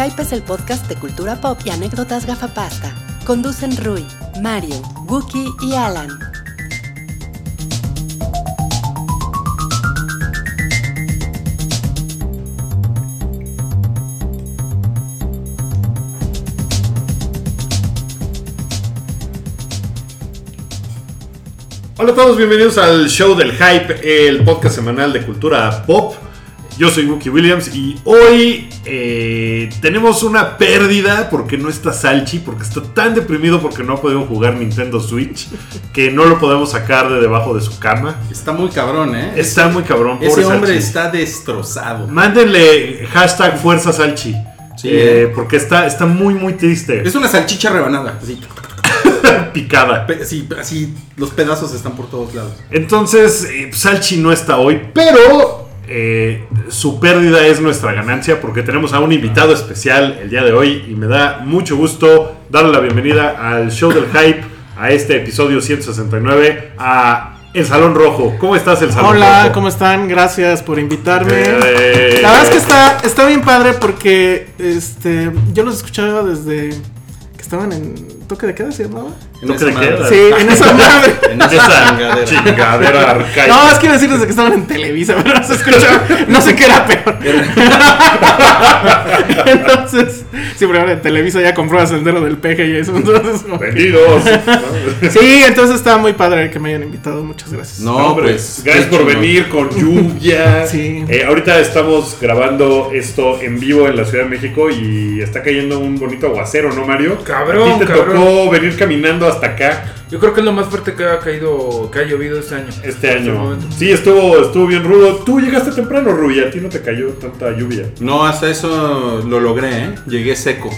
Hype es el podcast de cultura pop y anécdotas gafapasta. Conducen Rui, Mario, Wookie y Alan. Hola a todos, bienvenidos al show del Hype, el podcast semanal de cultura pop. Yo soy Wookie Williams y hoy eh, tenemos una pérdida porque no está Salchi, porque está tan deprimido porque no ha podido jugar Nintendo Switch que no lo podemos sacar de debajo de su cama. Está muy cabrón, ¿eh? Está muy cabrón. Ese hombre Salchi. está destrozado. Mándenle hashtag Fuerza Salchi. Sí, eh, eh. porque está, está muy, muy triste. Es una salchicha rebanada. Así, picada. pe- sí, así los pedazos están por todos lados. Entonces, eh, Salchi no está hoy, pero eh, su pérdida es nuestra ganancia porque tenemos a un invitado especial el día de hoy y me da mucho gusto darle la bienvenida al show del hype, a este episodio 169, a El Salón Rojo. ¿Cómo estás, El Salón Hola, Rojo? ¿cómo están? Gracias por invitarme. Eh, La verdad es que está, está bien padre porque este, yo los escuchaba desde que estaban en toque de queda, ¿se llamaba? En ¿Toque de esa madre. queda? Sí, en esa madre. En esa chingadera. chingadera arcaica. No, es que iba a decir desde que estaban en Televisa, pero no se escuchaba. No sé qué era peor. Entonces, sí, pero ahora en Televisa ya compró a Sendero del Peje y eso. Entonces, Vendidos. sí, entonces está muy padre que me hayan invitado. Muchas gracias. No, hombre, pues. gracias por venir con lluvia. Sí. Eh, ahorita estamos grabando esto en vivo en la Ciudad de México y está cayendo un bonito aguacero, ¿no, Mario? Cabrón, A ti te cabrón. tocó venir caminando hasta acá Yo creo que es lo más fuerte que ha caído, que ha llovido este año. este año. momento. Sí, estuvo, estuvo bien rudo. Tú llegaste temprano, Rubí, a ti no te cayó tanta lluvia. No, hasta eso lo logré, ¿eh? Llegué seco.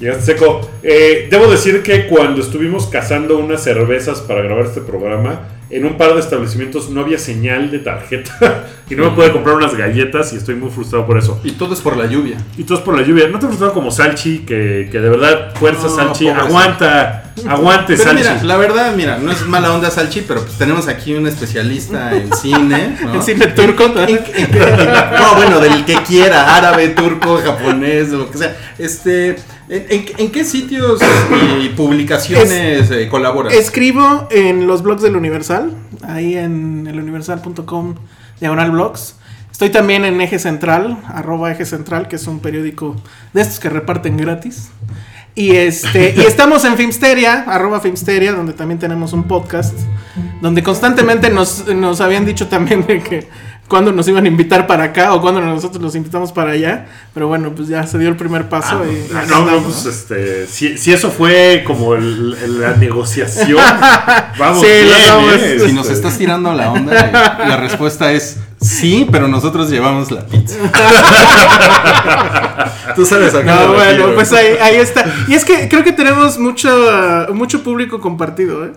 Llegaste seco. Eh, debo decir que cuando estuvimos cazando unas cervezas para grabar este programa, en un par de establecimientos no había señal de tarjeta y no me pude comprar unas galletas y estoy muy frustrado por eso. Y todo es por la lluvia. Y todo es por la lluvia. ¿No te frustrado como Salchi? Que, que de verdad, fuerza No, Salchi. Aguanta, aguante Pero Salchi. mira, la verdad, mira, no es mala onda Salchi, pero pues tenemos aquí un especialista en cine. ¿no? En cine turco. No, bueno, del que quiera, árabe, turco, japonés, lo que sea. Este, ¿en, en- en qué sitios y publicaciones eh, colaboras? Escribo en los blogs del Universal, ahí en eluniversal.com, diagonal blogs. Estoy también en Eje Central, arroba Eje Central, que es un periódico de estos que reparten gratis. Y este, y estamos en Filmsteria, arroba Filmsteria, donde también tenemos un podcast, donde constantemente nos, nos habían dicho también de que cuando nos iban a invitar para acá o cuando nosotros los invitamos para allá. Pero bueno, pues ya se dio el primer paso. Ah, y, y ah, acá no, no, pues ¿no? este, si, si eso fue como el- el- la negociación, vamos Sí, bien, vamos. ¿eh? Si nos estás tirando la onda, la respuesta es sí, pero nosotros llevamos la pizza. Tú sabes a qué me No, bueno, refiero. pues ahí, ahí está. Y es que creo que tenemos mucho, mucho público compartido, ¿eh?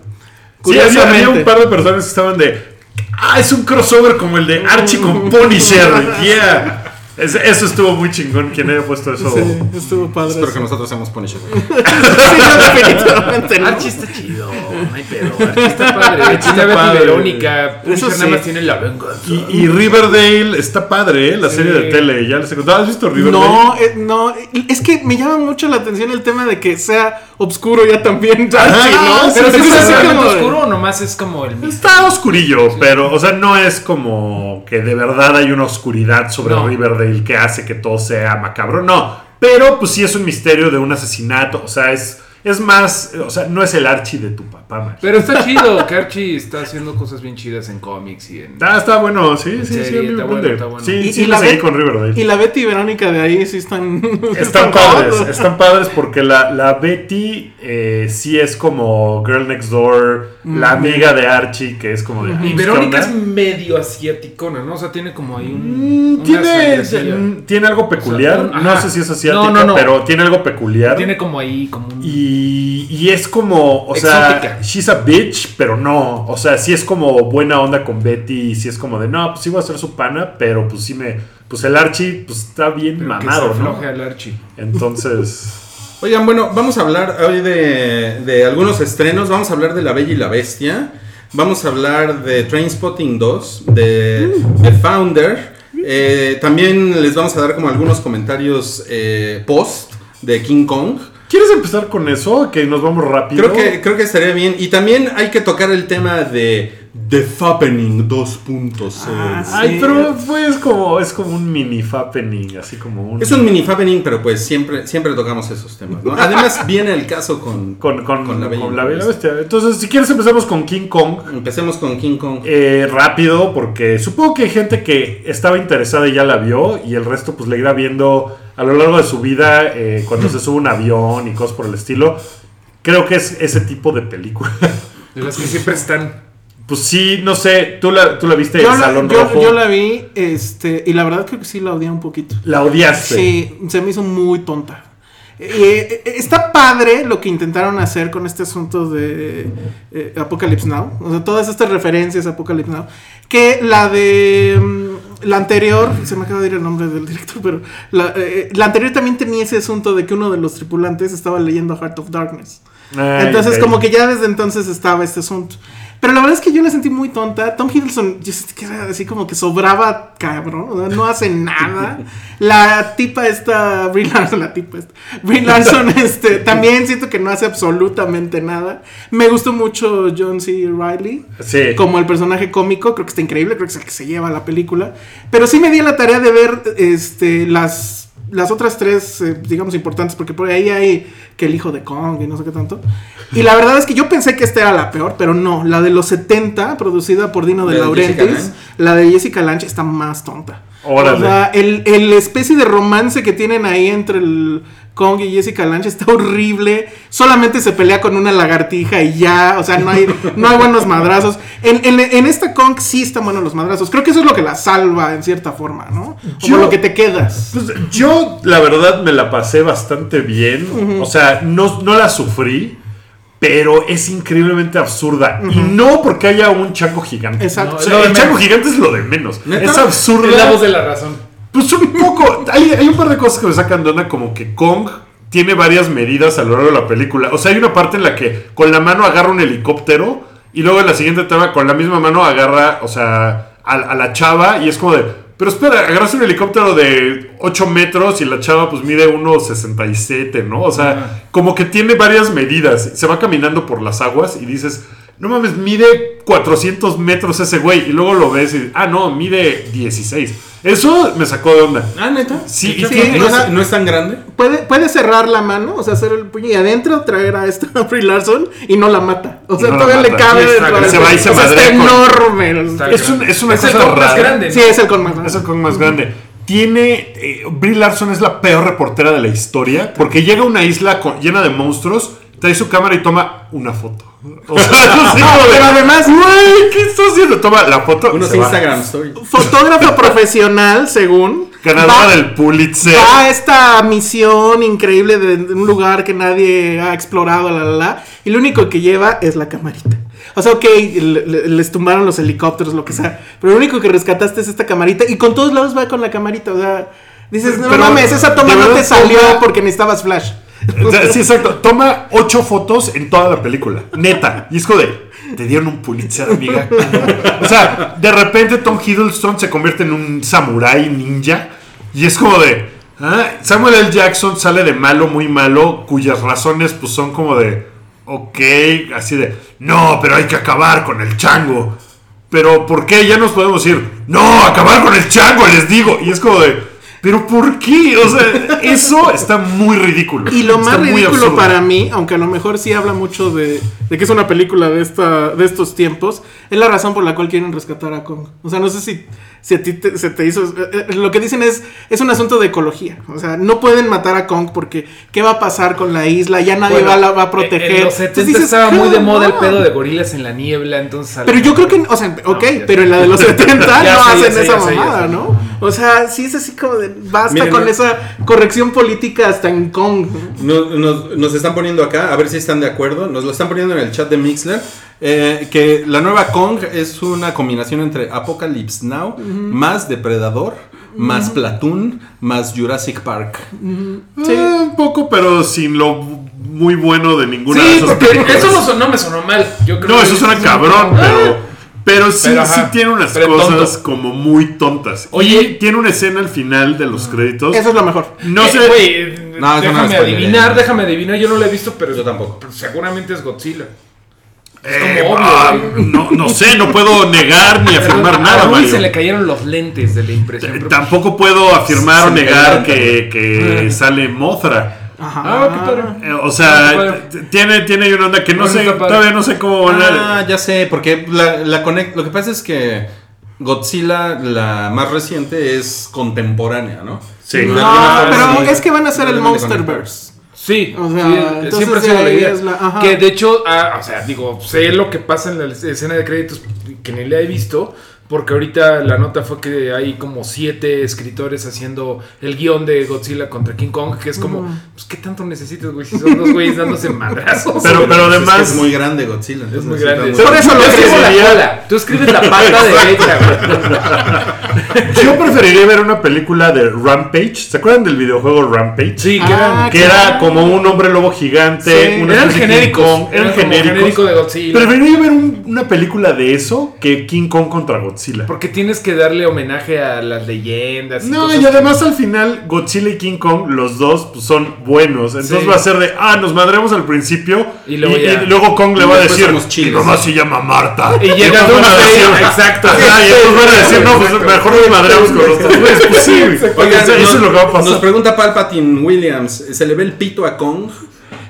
Sí, había, un par de personas que estaban de. Ah, es un crossover como el de Archie con Punisher. Yeah. Es- eso estuvo muy chingón. ¿Quién haya puesto eso? Sí, estuvo padre. Espero que nosotros seamos Punisher. Sí, no, definitivamente no. Archie está chido, no hay pedo. Está padre. Está padre. Verónica. Eso nada sí. más tiene la venganza. Y, y Riverdale está padre, ¿eh? La serie de tele. ¿Ya les he contado? ¿Has visto Riverdale? No, eh, no, es que me llama mucho la atención el tema de que sea oscuro ya también, Ah, ¿no? Pero Entonces, es así como oscuro o nomás es como el mismo. Está oscurillo, pero, o sea, no es como que de verdad hay una oscuridad sobre No. Riverdale que hace que todo sea macabro. No, pero pues sí es un misterio de un asesinato. O sea, es, es más, o sea, no es el Archie de tu papá, man. Pero está chido que Archie está haciendo cosas bien chidas en cómics y en. Ah, está bueno, sí, sí, sí. serie, me está bueno, está bueno. Sí, Y- sí, y la seguí con Riverdale. Y la Betty y Verónica de ahí sí están. Están padres, están padres porque la, la Betty eh, sí es como Girl Next Door, la amiga de Archie, que es como de... Y "¿Qué Verónica es onda?". medio asiaticona, ¿no? O sea, tiene como ahí un. Mm, Tiene, tiene algo peculiar, O sea, un- no sé si es asiática, No, no, no. pero tiene algo peculiar. Tiene como ahí, como un. Y, y es como, o sea, she's a bitch, pero no. O sea, sí es como buena onda con Betty, y sí es como de, no, pues sí voy a ser su pana, pero pues sí me, pues el Archie, pues está bien pero que mamado, se ¿no? al Archie. Entonces, Oigan, bueno, vamos a hablar hoy de, de algunos estrenos. Vamos a hablar de La Bella y la Bestia. Vamos a hablar de Trainspotting 2, de The Founder. Eh, también les vamos a dar como algunos comentarios eh, post de King Kong. ¿Quieres empezar con eso? Que nos vamos rápido. Creo que, creo que estaría bien. Y también hay que tocar el tema de The Fappening 2.0. Ah, Ay, pero pues como, es como un mini fappening, así como un... Es un mini Fappening, pero pues siempre, siempre tocamos esos temas. ¿no? Además, viene el caso con, Con, con, con la Bella con y la la Bella Bestia. Bestia. Entonces, si quieres empezamos con King Kong. Empecemos con King Kong. Eh, rápido, porque supongo que hay gente que estaba interesada y ya la vio, y el resto pues la irá viendo a lo largo de su vida eh, cuando se sube un avión y cosas por el estilo. Creo que es ese tipo de película. De las que siempre están. Pues sí, no sé, tú la, tú la viste Yo en la, Salón yo- Rojo. yo la vi, este, y la verdad creo que sí la odié un poquito. La odiaste. Sí, se me hizo muy tonta. Eh, eh, está padre lo que intentaron hacer con este asunto de eh, Apocalypse Now. O sea, todas estas referencias a Apocalypse Now. Que la de. mm, La anterior, se me acaba de ir el nombre del director, pero la, eh, la anterior también tenía ese asunto de que uno de los tripulantes estaba leyendo Heart of Darkness. Ay, Entonces, ok. como que ya desde entonces estaba este asunto. Pero la verdad es que yo la sentí muy tonta. Tom Hiddleston, yo sentí que era así como que sobraba cabrón. no hace nada. La tipa esta, Brie Larson, la tipa esta. Brie Larson, este, también siento que no hace absolutamente nada. Me gustó mucho John C. Riley. Sí. Como el personaje cómico, creo que está increíble, creo que es el que se lleva la película. Pero sí me di a la tarea de ver este, las, las otras tres, eh, digamos, importantes, porque por ahí hay que el hijo de Kong y no sé qué tanto. Y la verdad es que yo pensé que esta era la peor, pero no. La de los 70, producida por Dino de, De Laurentiis, la de Jessica Lange está más tonta. Órale. O sea, el, el especie de romance que tienen ahí entre el Kong y Jessica Lange está horrible. Solamente se pelea con una lagartija y ya. O sea, no hay, no hay buenos madrazos. En, en, en esta Kong sí están buenos los madrazos. Creo que eso es lo que la salva en cierta forma, ¿no? Como Yo- lo que te quedas. Pues yo, la verdad, me la pasé bastante bien. O sea, no, no la sufrí, pero es increíblemente absurda. Y no porque haya un chango gigante. Exacto. O sea, No, el no. gigante es lo de menos. ¿Neta? Es absurda. Es la voz de la razón. Pues un poco. Hay, hay un par de cosas que me sacan de onda, como que Kong tiene varias medidas a lo largo de la película. O sea, hay una parte en la que con la mano agarra un helicóptero y luego en la siguiente tema con la misma mano agarra, o sea, a, a la chava y es como de. Pero espera, agarras un helicóptero de 8 metros y la chava pues mide 1,67, ¿no? O sea, como que tiene varias medidas. Se va caminando por las aguas y dices, no mames, mide 400 metros ese güey. Y luego lo ves y, ah, no, mide 16. Eso me sacó de onda. Ah, neta. Sí, y ¿No, es, no es tan grande? Puede, puede cerrar la mano, o sea, hacer el puño y adentro traer a esta Brie Larson y no la mata. O sea, no todavía le cabe Sí, dentro Se va y se o sea, está con- enorme. Está Es, un- grande. es una Es el Kong más grande. Sí, es el con más. Es el Kong más grande. Tiene. eh, Brie Larson es la peor reportera de la historia. Porque llega a una isla con- llena de monstruos, trae su cámara y toma una foto. O sea, No, de, pero además- Güey, ¿qué está haciendo? Toma la foto. Unos. Instagram stories. Fotógrafa profesional, según. Ganadora va- del Pulitzer. Va a esta misión increíble de, de un lugar que nadie ha explorado, la, la, la, y lo único que lleva es la camarita. O sea, ok, le- le- les tumbaron los helicópteros, lo que sea, pero lo único que rescataste es esta camarita y con todos lados va con la camarita, o sea, dices, no Pero, mames, esa toma no te salió porque necesitabas flash. Sí, exacto. Toma ocho fotos en toda la película. Neta. Y es como de. Te dieron un Pulitzer, amiga. O sea, de repente Tom Hiddleston se convierte en un samurái ninja. Y es como de. ah, Samuel L. Jackson sale de malo, muy malo, cuyas razones pues son como de. Ok, así de. No, pero hay que acabar con el chango. Pero ¿por qué? Ya nos podemos ir. No, acabar con el chango, les digo. Y es como de. ¿Pero por qué? O sea, eso está muy ridículo. Y lo más ridículo para mí, aunque a lo mejor sí habla mucho de, de que es una película de, esta, de estos tiempos, es la razón por la cual quieren rescatar a Kong. O sea, no sé si, si a ti te- se te hizo... eh, eh, Lo que dicen es, es un asunto de ecología. O sea, no pueden matar a Kong porque ¿qué va a pasar con la isla? Ya nadie Bueno, va, la va a proteger. En los Entonces 70 dices, estaba muy de "Come moda el on". pedo de gorilas en la niebla, entonces... Pero yo creo que, o sea, ok, pero en la de los 70 Ya no ya hacen esa ya mamada. ¿no? O sea, sí es así como de, basta Miren, con no- esa corrección política hasta en Kong. Nos, nos- nos están poniendo acá, a ver si están de acuerdo. Nos lo están poniendo en el chat de Mixler. eh, que la nueva Kong es una combinación entre Apocalypse Now, más Depredador, más Platoon, más Jurassic Park. Sí. Eh, un poco, pero sin lo muy bueno de ninguna de Sí, esas porque películas. eso no, me sonó mal. Yo creo No, que eso suena cabrón, Ah, pero. Pero sí, Pero, sí tiene unas cosas tonto. como muy tontas. Oye. y tiene una escena al final de los créditos. Eso es lo mejor. No Eh, sé. eh, No, déjame adivinar, déjame adivinar. Yo no lo he visto, pero Yo tampoco. pero seguramente es Godzilla. eh, como obvio, ah, no, no sé, no puedo negar ni afirmar a nada, Rui Mario. se le cayeron los lentes de la impresión. Eh, Tampoco puedo afirmar o negar que, que sale Mothra. Ajá. Ah, qué padre. Eh, o Ah, sea, padre. tiene, tiene una onda que no sé, todavía no sé cómo. Ah, ya sé, porque la, la conect- lo que pasa es que Godzilla, la más reciente, es contemporánea, ¿no? Sí. No, alguna pero sí es que van a ser el. Monsterverse. Sí, O sea, sí, entonces siempre ha sido la idea. la-. Que de hecho, ah, o sea, digo, sé lo que pasa en la escena de créditos que ni la he visto, porque ahorita la nota fue que hay como siete escritores haciendo el guion de Godzilla contra King Kong, que es como, pues, ¿qué tanto necesitas, güey? Si son dos güeyes dándose madrazos. Pero- pero es que además- es muy grande Godzilla. Es muy grande. Por eso lo escribo la cola, tú escribes la pata derecha, güey. Yo preferiría ver una película de Rampage. ¿Se acuerdan del videojuego Rampage? Sí, que Ah, era, Que era como un hombre lobo gigante. Sí. una eran genéricos. Kong, Eran genéricos. genérico de Godzilla. Preferiría ver un- una película de eso que King Kong contra Godzilla. Porque tienes que darle homenaje a las leyendas. No, cosas y que- además al final Godzilla y King Kong, los dos pues, son buenos. Entonces Sí. va a ser de, ah, nos madremos al principio. Y Y luego ya. y luego Kong le Y va a decir, chiles. mi mamá se llama Marta. Y llega a decir, exacto. Ajá, y entonces van a decir, no, pues Exacto. mejor nos madremos con los dos güeyes. Pues sí, Oigan, eso, eso nos, es lo que va a pasar. nos pregunta Palpatine Williams, ¿se le ve el pito a Kong?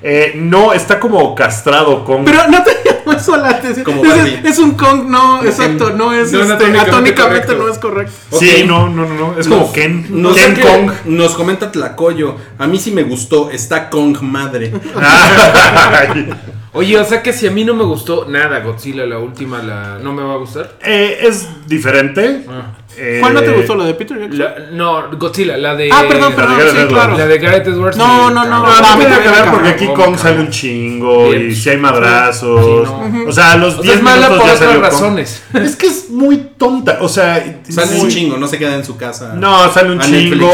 Eh, no, está como castrado Kong. Pero no te llamo eso la atención. Como Es-. Es, un Kong, no, exacto, no es no, este, anatómicamente atómicamente correcto. no es correcto. Sí, no, no, no, no. Es como Ken. Nos, Ken Kong. nos comenta Tlacoyo, a mí sí me gustó, está Kong madre. Oye, o sea que si a mí no me gustó nada Godzilla, la última, la no me va a gustar. Eh, es diferente. Ah. Eh, ¿Cuál no te gustó? ¿La de Peter Jackson? La- no, Godzilla, la de. ah, perdón, perdón, sí, Edwards. claro. La de Gareth Edwards. No, no, no. No, no, No, porque aquí Kong sale un chingo y si hay madrazos. O sea, a los O sea, 10 es mala minutos por ya otras salió razones. Es que es muy tonta. O sea, Sale un chingo, no se queda en su casa. No, sale un chingo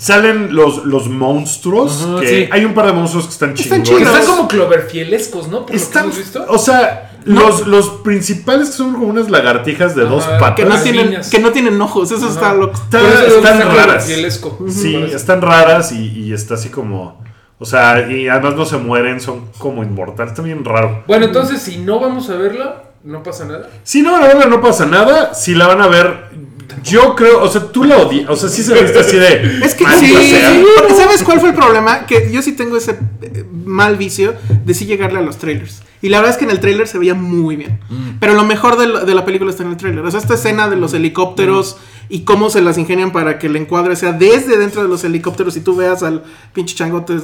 salen los, los monstruos. Ajá, que sí. Hay un par de monstruos que están Están chidos. están como Cloverfielescos, ¿no? Por Están, lo que hemos visto. o sea, los, los principales que son como unas lagartijas de dos patas. Que no, tienen, líneas. que no tienen ojos, eso está loco. Está- eso están está raras. Sí, están raras y, y está así como. O sea, y además no se mueren, son como inmortales. Está bien raro. Bueno, entonces si no vamos a verla, no pasa nada. Si no van a verla, no pasa nada. Si la van a ver, yo creo. O sea, tú la odias. O sea, sí se viste así de. Es que sí, sea. porque ¿sabes cuál fue el problema? Que yo sí tengo ese eh, mal vicio de sí llegarle a los trailers. Y la verdad es que en el trailer se veía muy bien. Pero lo mejor de, la- de la película está en el trailer. O sea, esta escena de los helicópteros y cómo se las ingenian para que el encuadre sea desde dentro de los helicópteros y tú veas al pinche changote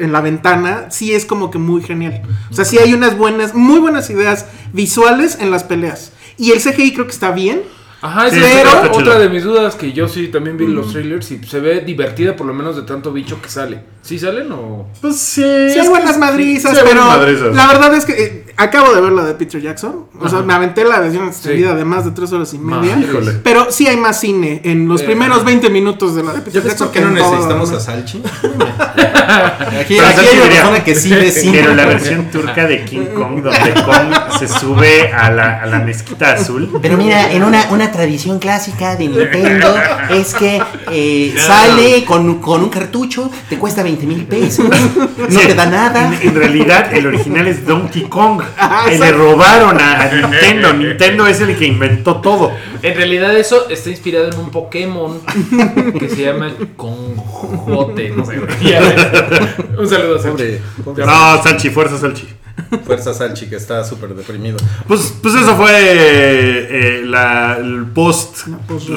en la ventana, sí es como que muy genial. O sea, sí hay unas buenas, muy buenas ideas visuales en las peleas. Y el CGI creo que está bien. Ajá, Sí, esa sí, es está otra, chido. de mis dudas que yo sí también vi los trailers y se ve divertida por lo menos de tanto bicho que sale. ¿Sí salen o...? Pues sí. Sí, es hay buenas madrizas, sí pero madrizas. la verdad es que eh, acabo de ver la de Peter Jackson. O sea, me aventé la versión extendida de más de tres horas y media. Pero sí hay más cine en los Eh, primeros ajá. 20 minutos de la de Peter ¿Ya ves Jackson. por qué no necesitamos a. Salchi? aquí Pero aquí hay una persona que sí ve cine. Pero la versión turca de King Kong, donde Kong se sube a la, a la mezquita azul. Pero mira, en una, una tradición clásica de Nintendo es que eh, sale con, con un cartucho, te cuesta 20 mil pesos, no Sí, te da nada. En, en realidad, el original es Donkey Kong. Ah, le robaron a, a Nintendo. Nintendo es el que inventó todo. En realidad eso está inspirado en un Pokémon que se llama Conjote, no sé. Un saludo a. Pobre, pobre No, Salchi, fuerza Salchi. Fuerza Salchi que está súper deprimido. Pues, pues eso fue eh, la, el post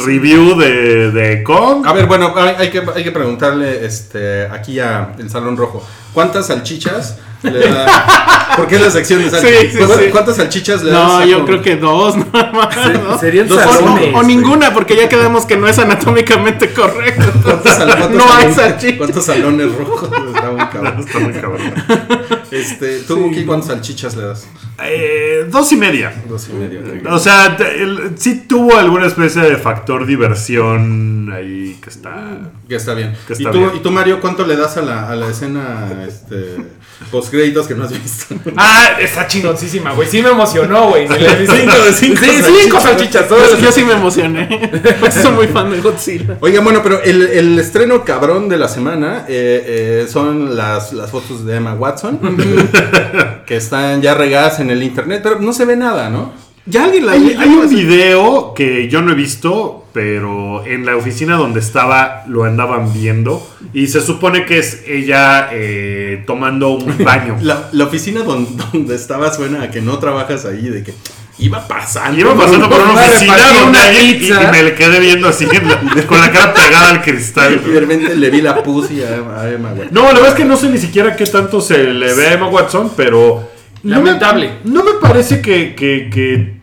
review de, de Kong. A ver, bueno, hay, hay que, hay que preguntarle este, aquí a el Salón Rojo. ¿Cuántas salchichas le da? ¿Por qué la sección de salchichas? Sí, sí, ¿Cuántas, sí. cuántas salchichas le das? No, yo creo que dos nada más. ¿no? Serían Dos O, salones. o ninguna, porque ya quedamos que no es anatómicamente correcto. ¿Cuántos, sal- cuántos no hay salones- salchicha. ¿Cuántos salones rojos? Está muy cabrón. Está muy cabrón. Este, ¿Tú, Guki, cuántas salchichas le das? Eh, dos y media. Dos y medio. O sea, el- sí tuvo alguna especie de factor diversión ahí que está. Que está bien. Que ¿Y, está tú, bien. ¿Y tú, Mario, cuánto le das a la, a la escena este, postcréditos que no has visto. Ah, está chingoncísima, güey. Sí me emocionó, güey. Cinco de cinco Sí, salchichas. cinco salchichas. todas Yo sí me emocioné. Soy muy fan de Godzilla. Oigan, bueno, pero el, el estreno cabrón de la semana eh, eh, son las, las fotos de Emma Watson, que están ya regadas en el internet, pero no se ve nada, ¿no? Ya alguien la Hay, un video que yo no he visto, pero en la oficina donde estaba lo andaban viendo. Y se supone que es ella eh, tomando un baño. La, la oficina don- donde estabas suena a que no trabajas ahí, de que iba pasando. Iba pasando por una oficina donde una y, y me le quedé viendo así con la cara pegada al cristal. Y de repente le vi la pussy a Emma, a Emma Watson. No, la verdad es que no sé ni siquiera qué tanto se le ve a Emma Watson, pero. no me- Lamentable. No me, parece que, que- que,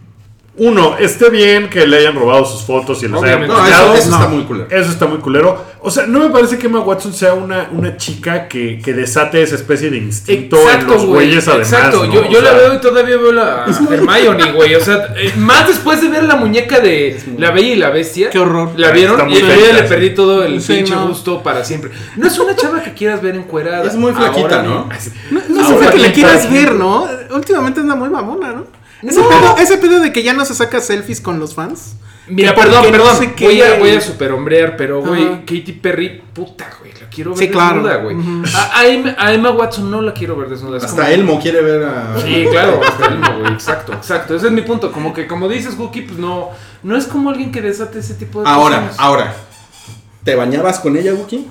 Uno, esté bien que le hayan robado sus fotos y las hayan. No, eso, eso No. está muy culero. Eso está muy culero. O sea, no me parece que Emma Watson sea una, una chica que, que desate esa especie de instinto en los güey, güeyes además. Exacto, ¿no? yo, yo la veo y todavía veo la Hermione, güey. O sea, eh, más después de ver la muñeca de La Bella y la Bestia. Qué horror. ¿La vieron? Y yo le sí. perdí todo el Sí, pinche no. gusto para siempre. No es una chava que quieras ver encuerada. Es muy flaquita, Ahora ¿no? No, no sé que le quieras ver, ¿no? Últimamente anda muy mamona, ¿no? Ese, No. pedo, ese pedo de que ya no se saca selfies con los fans. Mira, Que perdón, no perdón. sé Voy a, voy a superhombrear, pero, güey. Katy Perry, puta, güey, la quiero ver Sí, claro. desnuda, güey. Ujú. a, a Emma, a Emma Watson no la quiero ver desnuda. es Hasta como- Elmo quiere ver a. Sí, claro, hasta Elmo, güey, exacto, exacto. Ese es mi punto. Como que, como dices, Wookie, pues no, no es como alguien que desate ese tipo de Ahora, cosas. ahora. ¿Te bañabas con ella, Wookie?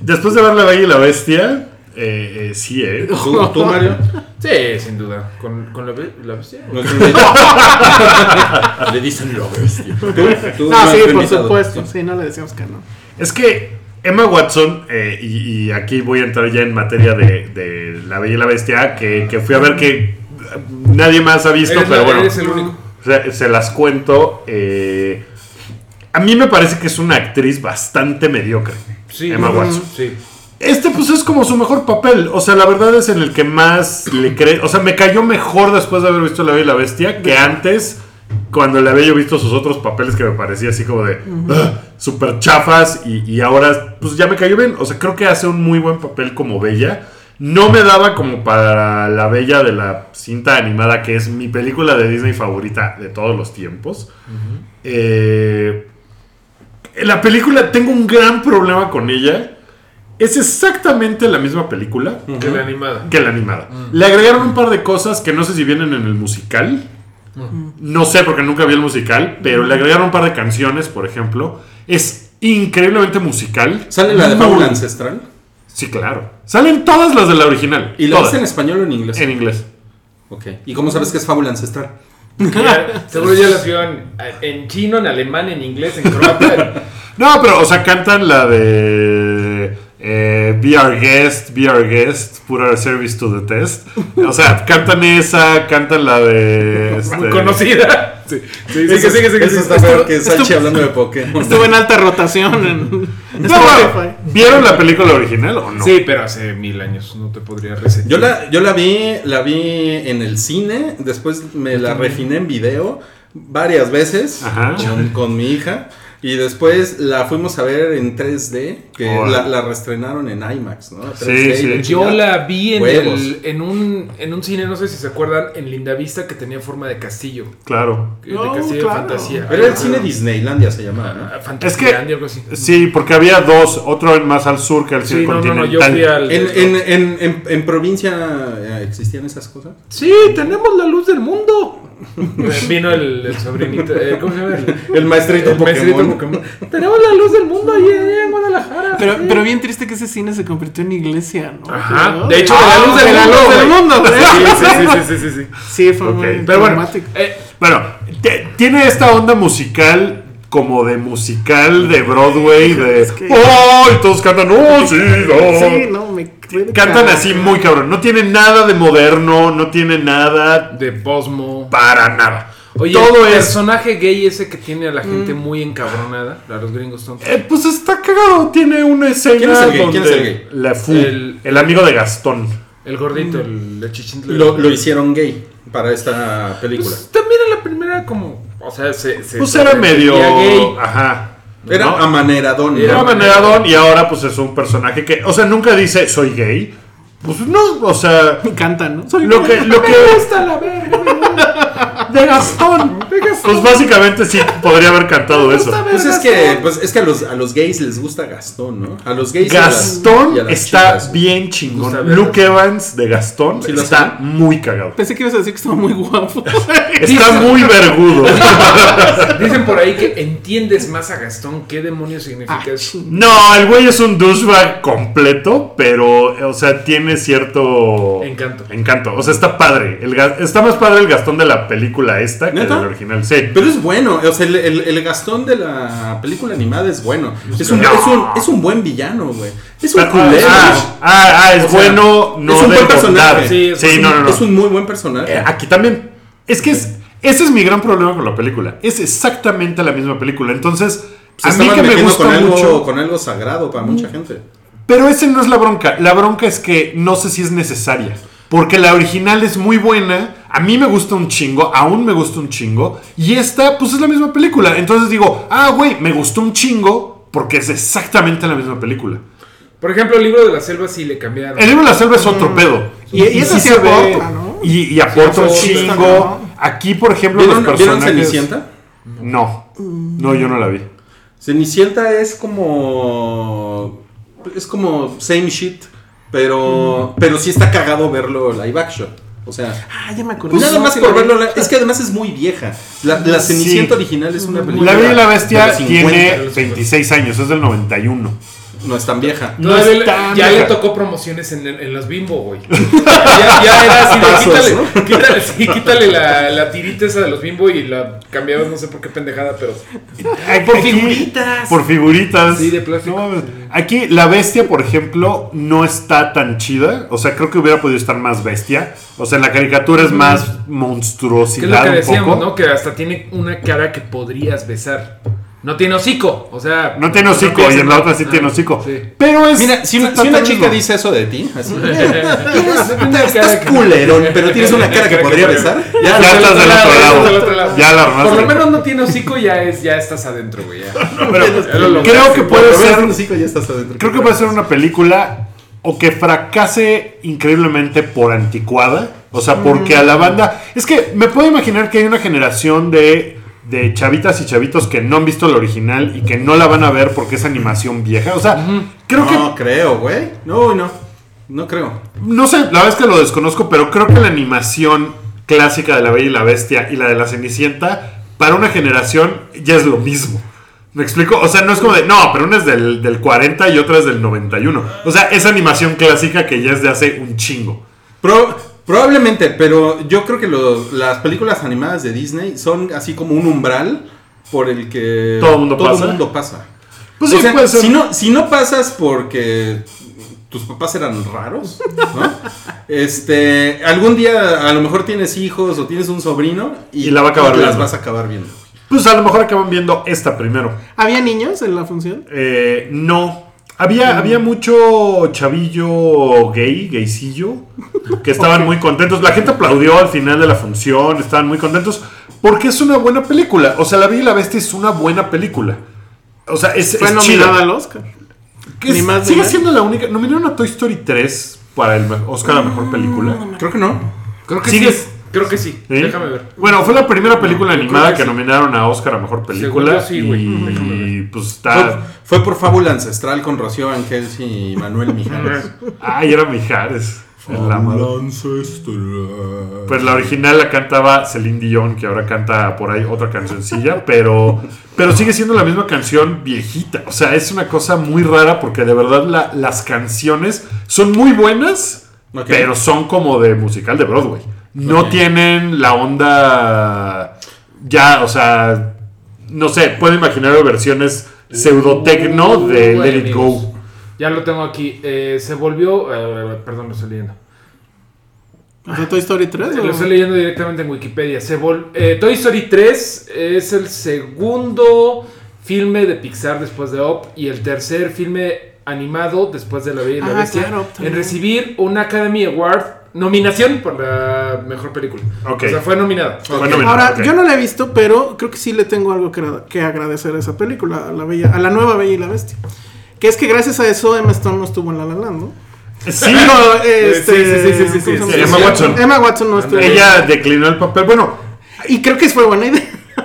Después de ver La Bella y la Bestia, eh, eh, sí, ¿eh? ¿Tú, tú, Mario? Sí, sin duda. Con, con la, be- la bestia. No Le dicen lo bestia. ¿Tú, tú No, has sí, por supuesto. Sí, no le decíamos que no. Es que Emma Watson, eh, y, y aquí voy a entrar ya en materia de, de La Bella y la Bestia, que, que fui a ver que nadie más ha visto, Eres, pero la- bueno, eres el único. se, se las cuento. eh, a mí me parece que es una actriz bastante mediocre, Sí, Emma Watson. Sí. Este pues es como su mejor papel, o sea, la verdad es en el que más le cree, o sea, me cayó mejor después de haber visto La Bella y la Bestia que antes cuando le había yo visto sus otros papeles que me parecía así como de "Ah", super chafas y, y ahora pues ya me cayó bien, o sea, creo que hace un muy buen papel como Bella. No me daba como para la Bella de la cinta animada, que es mi película de Disney favorita de todos los tiempos. Eh, la película tengo un gran problema con ella. Es exactamente la misma película Que la animada. que la animada. Le agregaron un par de cosas que no sé si vienen en el musical. No sé porque nunca vi el musical, pero le agregaron un par de canciones, por ejemplo. Es increíblemente musical. ¿Sale la de Muy- Fábula Ancestral? Sí, claro. Salen todas las de la original. ¿Y la viste en español o en inglés? En inglés. Ok. ¿Y cómo sabes que es Fábula Ancestral? Ya- seguro ya las vio en, en chino, en alemán, en inglés, en croata. No, pero, o sea, cantan la de. Eh, Be Our Guest, Be Our Guest, Put Our Service to the Test. O sea, cantan esa, cantan la de. Muy este, conocida. Sí, sí, sigue, Eso- sigue, está peor que Salchi hablando de Pokémon. Estuvo en alta rotación en, No, Spotify. ¿Vieron la película original o no? Sí, pero hace mil años, no te podría reseñar. Yo la, yo la vi, la vi en el cine, después me la refiné en video varias veces Ajá. con, con mi hija y después la fuimos a ver en 3D, que la, la reestrenaron en IMAX, ¿no? 3D Sí, sí. Yo la vi en, el, en, un, en un cine, no sé si se acuerdan, en Lindavista que tenía forma de castillo. Claro. De No, castillo claro. de fantasía. Era el cine Disneylandia se llamaba, ¿no? Ah, Es Fantasylandia, que. algo así. Sí, porque había dos. Otro más al sur que al Sí, cine no, no, yo fui al. En, en, en, en, en provincia eh, existían esas cosas. Sí, tenemos la luz del mundo. Vino el, el sobrinito, eh, ¿cómo se llama? El, El maestrito el maestrito Pokémon. Tenemos la luz del mundo allí allá en Guadalajara. Pero, sí. pero bien triste que ese cine se convirtió en iglesia, ¿no? Ajá. ¿No? De hecho, Ah, de la luz del de la mundo. luz del güey. mundo, güey. Sí, sí, sí, sí, sí, sí, fue Ok, muy Pero bueno, eh, Bueno, tiene esta onda musical. Como de musical de Broadway. De. Es que- ¡Oh! Y todos cantan. ¡Oh, sí! oh". Sí, no, me Cantan así muy cabrón. No tiene nada de moderno. No tiene nada. de Posmo. Para nada. Oye, Todo el es. personaje gay ese que tiene a la gente muy encabronada, a los gringos tontos. Eh, pues está cagado. Tiene una escena. ¿Quién es el gay? donde ¿Quién es el gay? La Fu, El- el, amigo de Gastón. El gordito, el, el chichintle. Lo, lo hicieron gay para esta película. Pues, también en la primera como, o sea, se, se Pues era medio. gay. Ajá. Era ¿no? amaneradón. Era Era ¿no? maneradón y ahora pues es un personaje que, o sea, nunca dice soy gay, Pues no, o sea, Me encanta, ¿no? Soy lo que, lo que, gusta la verga. De Gastón. Pues básicamente sí podría haber cantado eso. Pues es que, pues es que a los, a los gays les gusta Gastón, ¿no? A los gays y a las- Gastón y a las está chicas. bien chingón. Luke Evans de Gastón ¿Sí lo está muy cagado. Pensé que ibas a decir que estaba muy guapo. Está muy vergudo. Dicen por ahí que entiendes más a Gastón. ¿Qué demonios significa Ah, eso? No, el güey es un douchebag completo, pero, o sea, tiene cierto Encanto. Encanto. O sea, está padre. El está más padre el Gastón de la película esta que del original. Sí. Pero es bueno, o sea, el, el- el Gastón de la película animada es bueno. Es un, No. es un, es un buen villano, güey. Es un culero. ah, ah, ah, es O sea, bueno, no es un de buen personaje. Sí, Sí, un- no, no. Es un muy buen personaje. Eh, aquí también. Es que es, ese es mi gran problema con la película. Es exactamente la misma película. Entonces, Se a mí que me gusta con algo, mucho. con algo sagrado para mucha gente. Pero ese no es la bronca. La bronca es que no sé si es necesaria. Porque la original es muy buena. A mí me gusta un chingo. Aún me gusta un chingo. Y esta, pues es la misma película. Entonces digo, ah, güey, me gustó un chingo. Porque es exactamente la misma película. Por ejemplo, el libro de la selva sí le cambiaron. El libro de la selva es otro pedo. Y- y esa sí se aporta, ¿no? Y, y aporta un chingo. Aquí, por ejemplo, los ¿Vieron, ¿vieron personajes. Cenicienta? No. No, yo no la vi. Cenicienta es como. Es como same shit. Pero. Pero sí está cagado verlo live action. O sea. Ah, ya me acordé. Nada No, más por verlo. Es que además es muy vieja. La, la Cenicienta Sí. original es una película. La Bella y la Bestia los 50. tiene 26 años, es del 91. No es tan vieja. No es le- tan ya vieja. le tocó promociones en, en los bimbo, güey. ya, ya era así de Pasos, quítale, ¿no? quítale, sí, quítale la, la tirita esa de los bimbo y la cambiaron, no sé por qué pendejada, pero. por figuritas. Por figuritas. Sí, de plástico. No. Aquí la bestia, por ejemplo, no está tan chida. O sea, creo que hubiera podido estar más bestia. O sea, en la caricatura es más Que es lo monstruosidad que un decíamos, poco. ¿no? Que hasta tiene una cara que podrías besar. No tiene hocico, o sea. No tiene hocico pienses, y en la otra sí tiene hocico. sí. Pero es. Mira, si una, si chica mismo. dice eso de ti, así. Una Estás culerón, pero tienes una cara que podría besar. Ya, Ya estás del otro lado. del otro lado. Ya la armaste. Por lo menos no tiene hocico, ya es, ya estás adentro, güey. Ya. Pero Ya lo lograste. creo que puede ser. hocico, ya estás adentro. Creo que puede ser una película o que fracase increíblemente por anticuada. O sea, porque a la banda. Es que me puedo imaginar que hay una generación de, de chavitas y chavitos que no han visto la original y que no la van a ver porque es animación vieja. O sea, creo que. No creo, güey. No, no. No creo. No sé, la verdad es que lo desconozco, pero creo que la animación clásica de La Bella y la Bestia y la de la Cenicienta, para una generación ya es lo mismo. ¿Me explico? O sea, no es como de, no, pero una es del, del 40 y otra es del 91. O sea, es animación clásica que ya es de hace un chingo. Pro- probablemente, pero yo creo que los- las películas animadas de Disney son así como un umbral por el que Todo mundo pasa. mundo pasa. Pues o sí, sea, puede ser. Si no, si no pasas porque tus papás eran raros, ¿no? Este, algún día a lo mejor tienes hijos o tienes un sobrino y, Y la va a acabar las viendo. vas a acabar viendo. Pues a lo mejor acaban viendo esta primero. ¿Había niños en la función? Eh, no. Había, había mucho chavillo gay, gaycillo, que estaban muy contentos. La gente aplaudió al final de la función, estaban muy contentos, porque es una buena película. O sea, La Bella y la Bestia es una buena película. O sea, es, Fue es nominada chida. al Oscar. Que ni es- más ni sigue menos. siendo la única. Nominaron a Toy Story 3 para el me- Oscar a Mejor Película. Creo que no. Creo que Sigue- sí. Creo que sí. ¿Sí? Déjame ver. Bueno, fue la primera película animada que que, sí. nominaron a Oscar a Mejor Película. Sí, güey. y Déjame pues está. fue por Fábula Ancestral con Rocío Ángels y Manuel Mijares. Ay, era Mijares. el amado. Pues la original la cantaba Celine Dion, que ahora canta por ahí otra cancioncilla, pero, pero sigue siendo la misma canción viejita. O sea, es una cosa muy rara porque de verdad la- las canciones son muy buenas, pero son como de musical de Broadway. No tienen la onda ya, o sea, no sé, puedo imaginar versiones pseudo-tecno de Let It amigos. Go. Ya lo tengo aquí. Eh, se volvió. eh, perdón, lo estoy leyendo. ¿O sea, Toy Story 3? Lo o- estoy leyendo directamente en Wikipedia. Se vol- eh, Toy Story 3 es el segundo filme de Pixar después de Up y el tercer filme animado después de La Bella y la Ah, Bestia claro, en recibir un Academy Award nominación por la mejor película. Ok. O sea, fue nominada. Fue nominada, Ahora, yo no la he visto, pero creo que sí le tengo algo que, agra- que agradecer a esa película, a la, bella, a la nueva Bella y la Bestia. Que es que gracias a eso Emma Stone no estuvo en La La Land, ¿no? Sí, No, este, Sí, sí, sí, sí, sí, ¿cómo sí, se Emma? Watson. Emma Watson no estuvo. ella declinó el papel. Bueno, Y creo que fue buena idea.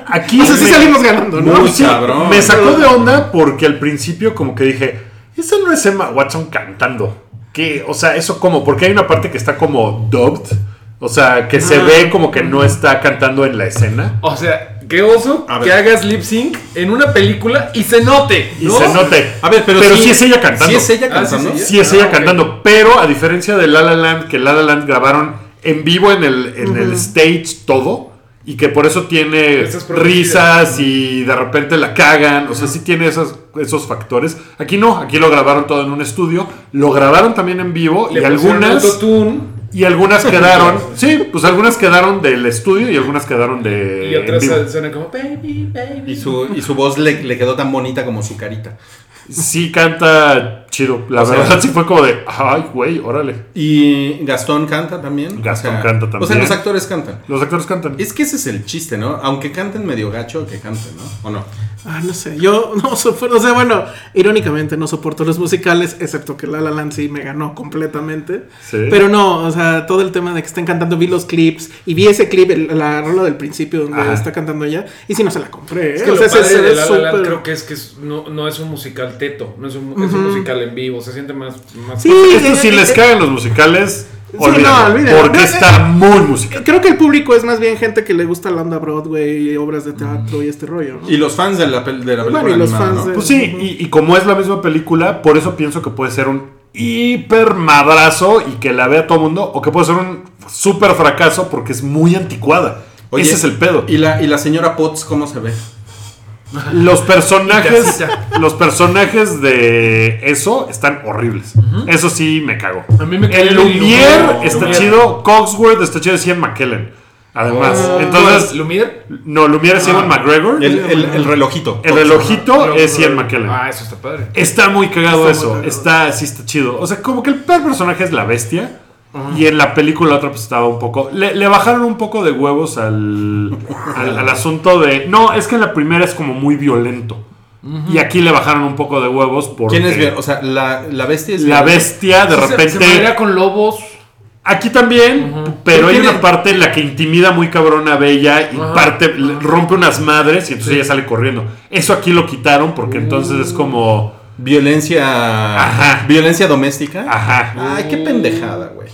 aquí. O sea, sí salimos ganando, ¿no? Muy Sí, cabrón. Me sacó de onda porque al principio como que dije, esa no es Emma Watson cantando. ¿Qué? O sea, eso como, porque hay una parte que está como dubbed. O sea, que se ve como que no está cantando en la escena. O sea, qué oso que hagas lip sync en una película y se note. Y se note. A ver, pero, sí, es ella cantando. Sí es ella Ah, sí, cantando. sí, Sí es Ah, ella cantando. Pero a diferencia de La La Land, que La La Land grabaron en vivo en el, en el stage todo. Y que por eso tiene es risas y de repente la cagan. O sea, sí tiene esos, esos factores. Aquí no, aquí lo grabaron todo en un estudio. Lo grabaron también en vivo. Le y algunas. Y algunas quedaron. sí, pues algunas quedaron del estudio y algunas quedaron de. y otras en vivo. suenan como baby, baby. Y su, y su voz le, le quedó tan bonita como su carita. Sí canta chido. La O sea- verdad sí fue como de. Ay, güey, órale. Y Gastón canta también. Gastón canta O sea, también. los actores cantan. Los actores cantan. Es que ese es el chiste, ¿no? Aunque canten medio gacho, que canten, ¿no? ¿O no? Ah, no sé. Yo no soporto. O sea, bueno, irónicamente no soporto los musicales, excepto que La La Land sí me ganó completamente. Sí. Pero no, o sea, todo el tema de que estén cantando, vi los clips y vi ese clip, el- la rola del principio donde Ajá. está cantando ella, y sí no se la compré. ¿eh? Es que o lo sea, padre se- se de La La Land súper- creo que es que es- no, no es un musical teto, no es un, es un musical en vivo, se siente más... más Sí, Esto si les caen los musicales, Sí, no, porque No, eh, está muy musical. Creo que el público es más bien gente que le gusta la onda Broadway, y obras de teatro y este rollo, ¿no? Y los fans de la, pel- de la película Bueno, y los animada, fans ¿no? de- Pues sí, y, y como es la misma película, por eso pienso que puede ser un hiper madrazo y que la vea todo el mundo, o que puede ser un súper fracaso porque es muy anticuada. Oye, Ese es el pedo. ¿Y la, y la señora Potts cómo se ve? Los personajes, los personajes de eso están horribles. Eso sí me cago. A mí me el Lumière. está chido, Cogsworth está chido, es Ian McKellen. Además, Oh, entonces, ¿Lumière? no, Lumière es Ian McGregor. El, el- el relojito. El relojito No, es Ian. McKellen. Ah, eso está padre. Está muy cagado Está muy eso. cagado. Está, sí está chido. O sea, como que el peor personaje es la bestia. Y en la película otra pues estaba un poco... Le, le bajaron un poco de huevos al, al, al asunto de... No, es que en la primera es como muy violento. Y aquí le bajaron un poco de huevos porque... ¿Quién es? O sea, la, la bestia es La bestia de Se- Se, repente... madrea con lobos. Aquí también, pero hay Tiene- una parte en la que intimida muy cabrón a Bella y parte, rompe unas madres y entonces ella sale corriendo. Eso aquí lo quitaron porque entonces es como... Violencia. Ajá. Violencia doméstica. Ajá. Ay, qué pendejada, güey.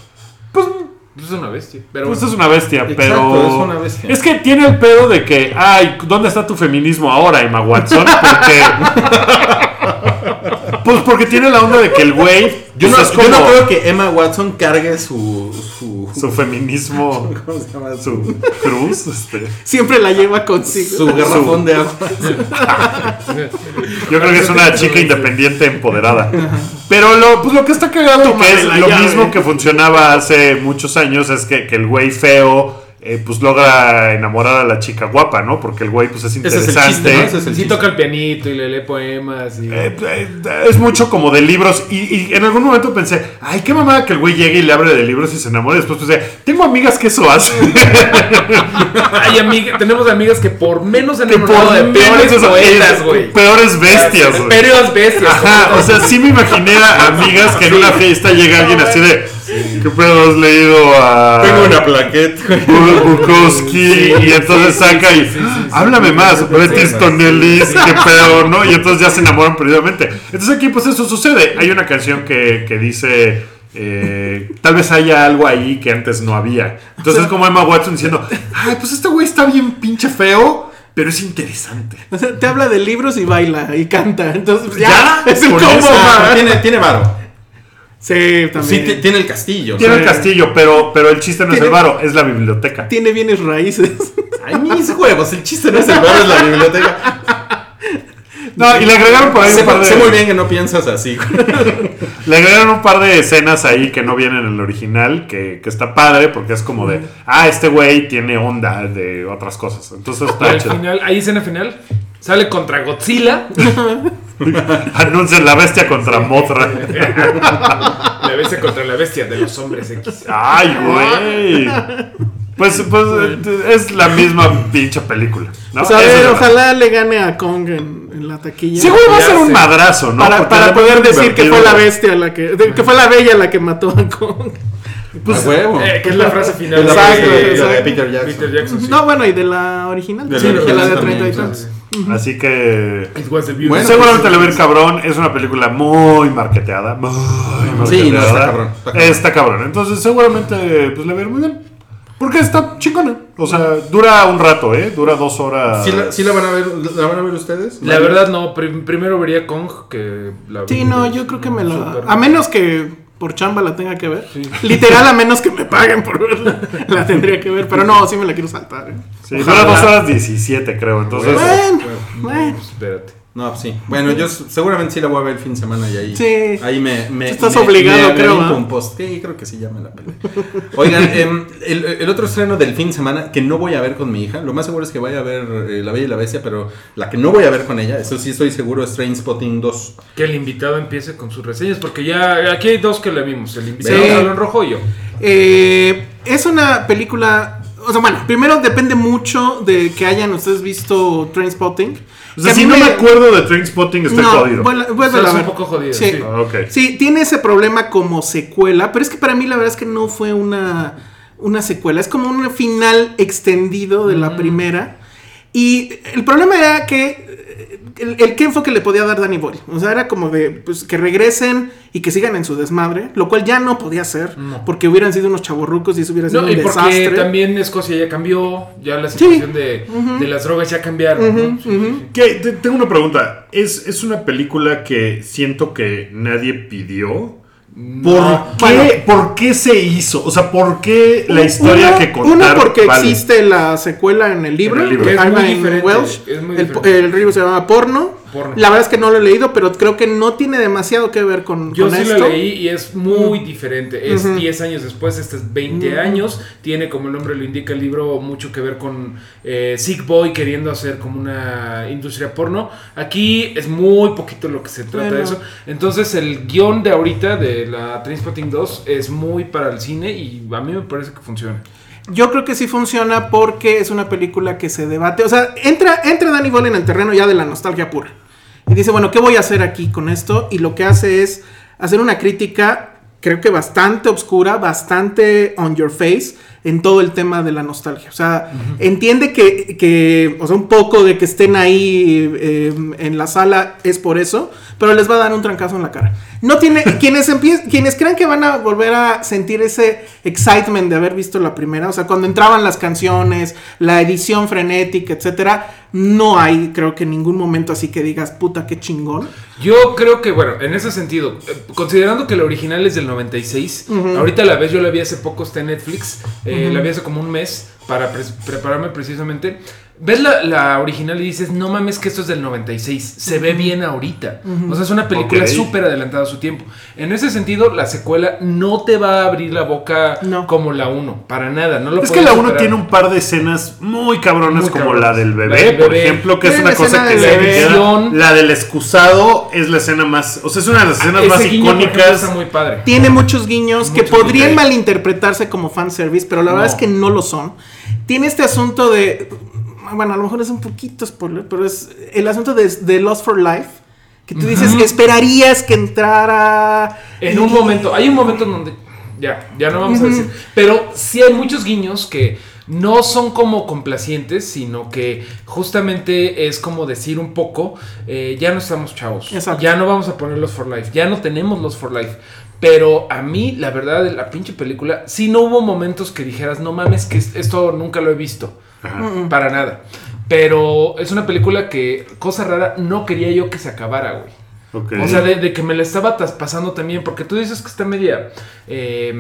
Pues Es una bestia. Pero Pues bueno. es una bestia, Exacto, pero. es una bestia. Es que tiene el pedo de que, ay, ¿dónde está tu feminismo ahora, Emma Watson? Porque. pues porque tiene la onda de que el güey. Yo no, pues, no creo que Emma Watson cargue su. su, Su feminismo. ¿Cómo se llama? Su, cruz. Este. Siempre la lleva consigo. su garrafón de agua. Yo creo que es una chica independiente empoderada. Pero lo, pues lo que está cagado, que es lo llave. mismo que funcionaba hace muchos años, es que, que el güey feo. Eh, pues logra enamorar a la chica guapa, ¿no? Porque el güey pues es Ese es el interesante. chiste, ¿no? Ese es el Sí chiste. toca el pianito y le lee poemas. Y... Eh, eh, es mucho como de libros. Y, y en algún momento pensé, ay, qué mamada que el güey llegue y le abre de libros y se enamore. Después pensé, tengo amigas que eso hacen. Hay amiga, tenemos amigas que por menos han que por enamorado de peores eso- poetas, güey. Peores bestias, güey. Peores bestias. Ajá, o sea, sí me imaginé a amigas que en una fiesta llega alguien así de, ¿qué pedo has leído a Tengo una plaqueta. Bu- Bukowski? y entonces saca y, háblame más, Bret Easton Ellis, qué pedo, ¿no? Y entonces ya se enamoran perdidamente. Entonces aquí pues eso sucede. Hay una canción que, que dice... eh, tal vez haya algo ahí que antes no había. Entonces, como Emma Watson diciendo: Ay, pues este güey está bien pinche feo, pero es interesante. O sea, te habla de libros y baila y canta. Entonces, pues, Ya, ya, es el combo. Ah, tiene, tiene varo. Sí, Sí, también. ti- tiene el castillo. Tiene el castillo, pero, pero el chiste no es el varo, es la biblioteca. Tiene bienes raíces. Ay, mis huevos. El chiste no es el varo, es la biblioteca. No, y le agregaron por ahí Sé, un par de. sé muy bien que no piensas así. Le agregaron un par de escenas ahí que no vienen en el original, que, que está padre, porque es como de, ah, este güey tiene onda de otras cosas. Entonces está al final, ahí escena final, sale contra Godzilla. Anuncian la bestia contra Mothra. La bestia contra la bestia de los hombres X. Ay, güey. Pues, pues es la misma pinche película. ¿no? Pues a Esa ver, es la- ojalá le gane a Kong en, en la taquilla. Seguro va a ser un madrazo, ¿no? para para poder a decir que fue la bestia la que, de- que fue la bella la que mató a Kong. Pues, a huevo. Eh, que es la frase final la Exacto, de- de exacto. Peter Jackson. Peter Jackson. sí. No, bueno, y de la original. De la sí, que original la de también, 30 y sí. tantos. Así que. It was the beauty. Bueno, Seguramente pues, le va a ir cabrón. Es una película muy marketeada. Muy marketeada. Sí, no, está cabrón, está cabrón. Está cabrón. Entonces, seguramente pues, le va a ir muy bien. Porque está chingona. O sea, dura un rato, ¿eh? Dura dos horas. ¿Sí la, sí la van a ver, la van a ver ustedes? La verdad no, prim- primero vería Kong que la Sí, no, yo creo que me la. A menos que por chamba la tenga que ver. Literal, a menos que me paguen por verla. La tendría que ver. Pero no, sí me la quiero saltar. ¿eh? Sí, dura dos horas 17, creo. Entonces. Bueno, No, bueno. pues, espérate. No, sí. Bueno, yo seguramente sí la voy a ver el fin de semana y ahí. Sí. Ahí me. me estás me- obligado, me creo, aviento ¿ah? un post. Sí, creo que sí, ya me la pelé. Oigan, em, el, el otro estreno del fin de semana que no voy a ver con mi hija, lo más seguro es que vaya a ver eh, La Bella y la Bestia, pero la que no voy a ver con ella, eso sí estoy seguro, es Train Spotting 2. Que el invitado empiece con sus reseñas, porque ya aquí hay dos que la vimos, el invitado Sí. Rojo y yo. Eh, es una película. O sea, bueno, primero depende mucho de que hayan ustedes visto Trainspotting. O sea, si no me me- acuerdo de Trainspotting, estoy no, jodido. vuélvela Estás a un ver. poco jodido, Sí. sí. Ah, tiene ese problema como secuela, pero es que para mí la verdad es que no fue una, una secuela, es como un final extendido de la primera. Y el problema era que el, el qué enfoque le podía dar Danny Boyle. O sea, era como de pues, que regresen y que sigan en su desmadre, lo cual ya no podía ser, No. porque hubieran sido unos chavorrucos y eso hubiera sido No, un y porque desastre. también Escocia ya cambió, ya la Sí. situación de, de las drogas ya cambiaron. ¿no? Sí, sí, sí. Que- te- tengo una pregunta. ¿Es, ¿Es una película que siento que nadie pidió? ¿Por, No. qué, Bueno. ¿Por qué se hizo? O sea, ¿por qué la historia que contaron? Uno porque vale? existe la secuela en el libro, En el libro. que Es muy habla en diferente, Welsh. es muy el, diferente. el libro se llama Porno. Porno. La verdad es que no lo he leído, pero creo que no tiene demasiado que ver con, Yo con sí esto. lo leí y es muy diferente. Es Ujú. 10 años después, este es 20 años. Tiene, como el nombre lo indica el libro, mucho que ver con eh, Sick Boy queriendo hacer como una industria porno. Aquí es muy poquito lo que se trata Bueno. de eso. Entonces, el guion de ahorita de la Trainspotting 2 es muy para el cine y a mí me parece que funciona. Yo creo que sí funciona porque es una película que se debate. O sea, entra, entra Danny Boyle en el terreno ya de la nostalgia pura. Y dice, bueno, ¿qué voy a hacer aquí con esto? Y lo que hace es hacer una crítica, creo que bastante obscura, bastante on your face en todo el tema de la nostalgia. O sea, entiende que, que, o sea, un poco de que estén ahí eh, en la sala es por eso, pero les va a dar un trancazo en la cara. No tiene, quienes, empie- quienes crean que van a volver a sentir ese excitement de haber visto la primera, o sea, cuando entraban las canciones, la edición frenética, etcétera, no hay, creo que en ningún momento así que digas, puta, qué chingón. Yo creo que, bueno, en ese sentido, eh, considerando que la original es del 96, ahorita la ves, yo la vi hace poco, está en Netflix, eh, la vi hace como un mes para prepararme precisamente. Ves la, la original y dices, no mames que esto es del 96, se ve bien ahorita. O sea, es una película súper adelantada a su tiempo. En ese sentido, la secuela no te va a abrir la boca No. como la 1, para nada. No lo Es que la 1 superar. tiene un par de escenas muy cabronas, Muy como la del bebé, La del por bebé. ejemplo, que es una cosa escena que se queda. La del excusado es la escena más. O sea, es una de las escenas más icónicas. está muy padre. Tiene muchos guiños que podrían guiños. malinterpretarse como fanservice, pero la verdad es que no lo son. Tiene este asunto de. Bueno, a lo mejor es un poquito spoiler, pero es el asunto de, de Lost for Life. Que tú dices, esperarías que entrara. En un momento, hay un momento en donde. Ya, ya no vamos a decir. Pero sí hay muchos guiños que no son como complacientes, sino que justamente es como decir un poco, eh, ya no estamos chavos. Exacto. Ya no vamos a poner los for life. Ya no tenemos los for life. Pero a mí, la verdad, de la pinche película, sí no hubo momentos que dijeras, no mames, que es- esto nunca lo he visto. Para nada. Pero es una película que, cosa rara, no quería yo que se acabara, güey. O sea, de, de que me la estaba tas- pasando también, porque tú dices que está media. eh,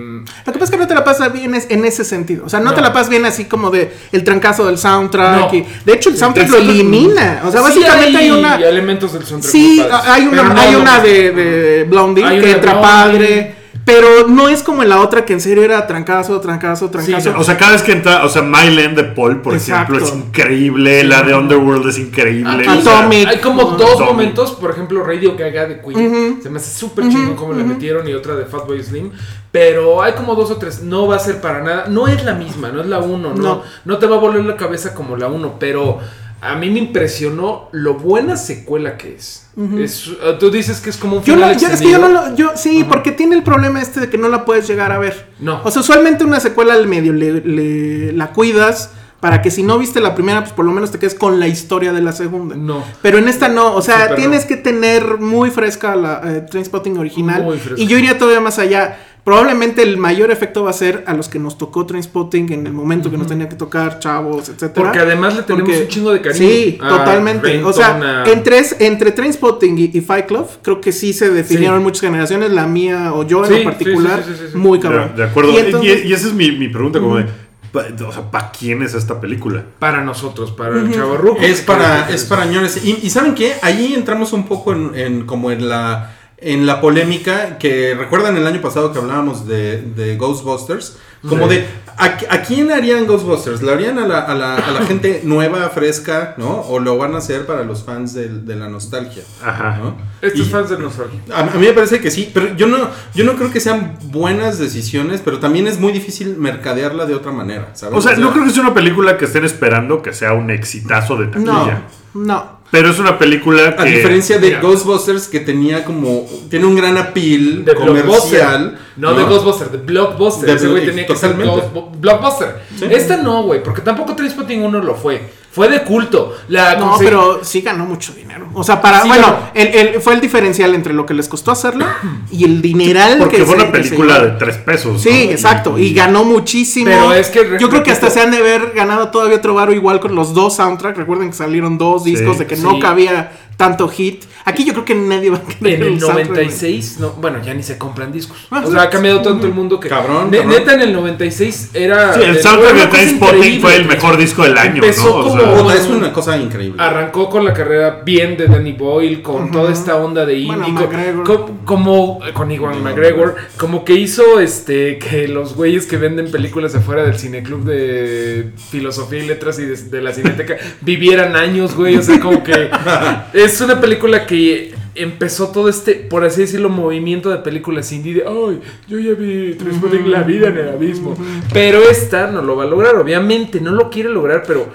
Lo que pasa es que no te la pasas bien es- en ese sentido. O sea, no, No. te la pasas bien así como de el trancazo del soundtrack. No. y- de hecho, el soundtrack el lo elimina. O sea, sí básicamente hay, una. elementos del soundtrack. Sí, hay una, hay una de, de Blondie Hay que entra padre. Pero no es como en la otra que en serio era trancazo, trancazo, Sí, trancazo. o sea, cada vez que entra, o sea, Myland de Paul, por Exacto. ejemplo, es increíble. La de Underworld es increíble. O sea, Atomic. Hay como dos Atomic. momentos, por ejemplo, Radio Gaga de Queen. Se me hace súper chingón como le metieron y otra de Fatboy Slim. Pero hay como dos o tres. No va a ser para nada. No es la misma, no es la uno. No, No. no. te va a volver la cabeza como la uno. Pero a mí me impresionó lo buena secuela que es. Es- uh, tú dices que es como un Yo final yo- es que yo no lo, yo, sí, porque tiene el problema este de que no la puedes llegar a ver. No. O sea, usualmente una secuela al medio le, le- la cuidas para que si no viste la primera, pues por lo menos te quedes con la historia de la segunda. No. Pero en esta no, o sea, tienes no. que tener muy fresca la eh, Trainspotting original. Muy fresca. Y yo iría todavía más allá. Probablemente el mayor efecto va a ser a los que nos tocó Trainspotting en el momento que nos tenía que tocar, chavos, etcétera. Porque además le tenemos Porque- un chingo de cariño. Sí, a totalmente. O sea, entre, entre Trainspotting y, y Fight Club, creo que sí se definieron Sí. muchas generaciones, la mía o yo en Sí, particular, sí, sí, sí, sí. muy de, cabrón. de acuerdo. Y Y, entonces- y esa es mi, mi pregunta, como de, pa- o sea, ¿para quién es esta película? Para nosotros, para el chavo ruco. Es para, es para ñores. Y, y ¿saben qué? Ahí entramos un poco en, en como en la en la polémica que recuerdan el año pasado que hablábamos de, de Ghostbusters. Como Sí. de, ¿a, a quién harían Ghostbusters? ¿Lo harían a la, a la- a la gente nueva, fresca, no? ¿O lo van a hacer para los fans de, la nostalgia? Ajá. ¿no? Estos Y- fans de nostalgia. a, a mí me parece que sí, pero yo no, yo no creo que sean buenas decisiones, pero también es muy difícil mercadearla de otra manera, ¿sabes? O sea, no creo que sea una película que estén esperando que sea un exitazo de No, taquilla. no. Pero es una película que. A diferencia de mira. Ghostbusters que tenía como tiene un gran appeal De comercial, No, de Ghostbuster, de Blockbuster. De Ese güey tenía que totalmente. ser Blockbuster. Esta no, güey, porque tampoco Trainspotting 1 lo fue. Fue de culto. La No, pero sí ganó mucho dinero. O sea, para. Sí, bueno, el, el- fue el diferencial entre lo que les costó hacerlo y el dineral Porque que fue se- una película de tres pesos. Sí, ¿no? exacto. Y ganó muchísimo. Pero es que, Yo creo que hasta se han de haber ganado todavía otro varo igual con los dos soundtracks. Recuerden que salieron dos discos de que no cabía tanto hit. Aquí yo creo que nadie va a querer En el soundtrack, güey. 96, no, bueno, ya ni se compran discos. Ah, o sea, ha cambiado tanto el mundo que. Cabrón, Ne- cabrón. Neta, en el 96 era. Sí, el era soundtrack de Trainspotting fue el mejor disco del año, Empezó ¿no? O sea, es una cosa increíble. Arrancó con la carrera bien de Danny Boyle, con toda esta onda de indie, co- McGregor. co- como con Iwan McGregor, como que hizo este que los güeyes que venden películas afuera del cineclub de filosofía y letras y de, de la cineteca vivieran años, güey, o sea, como que es una película que empezó todo este, por así decirlo, movimiento de películas indie de, ay, yo ya vi Trainspotting, la vida en el abismo, pero esta no lo va a lograr, obviamente, no lo quiere lograr, pero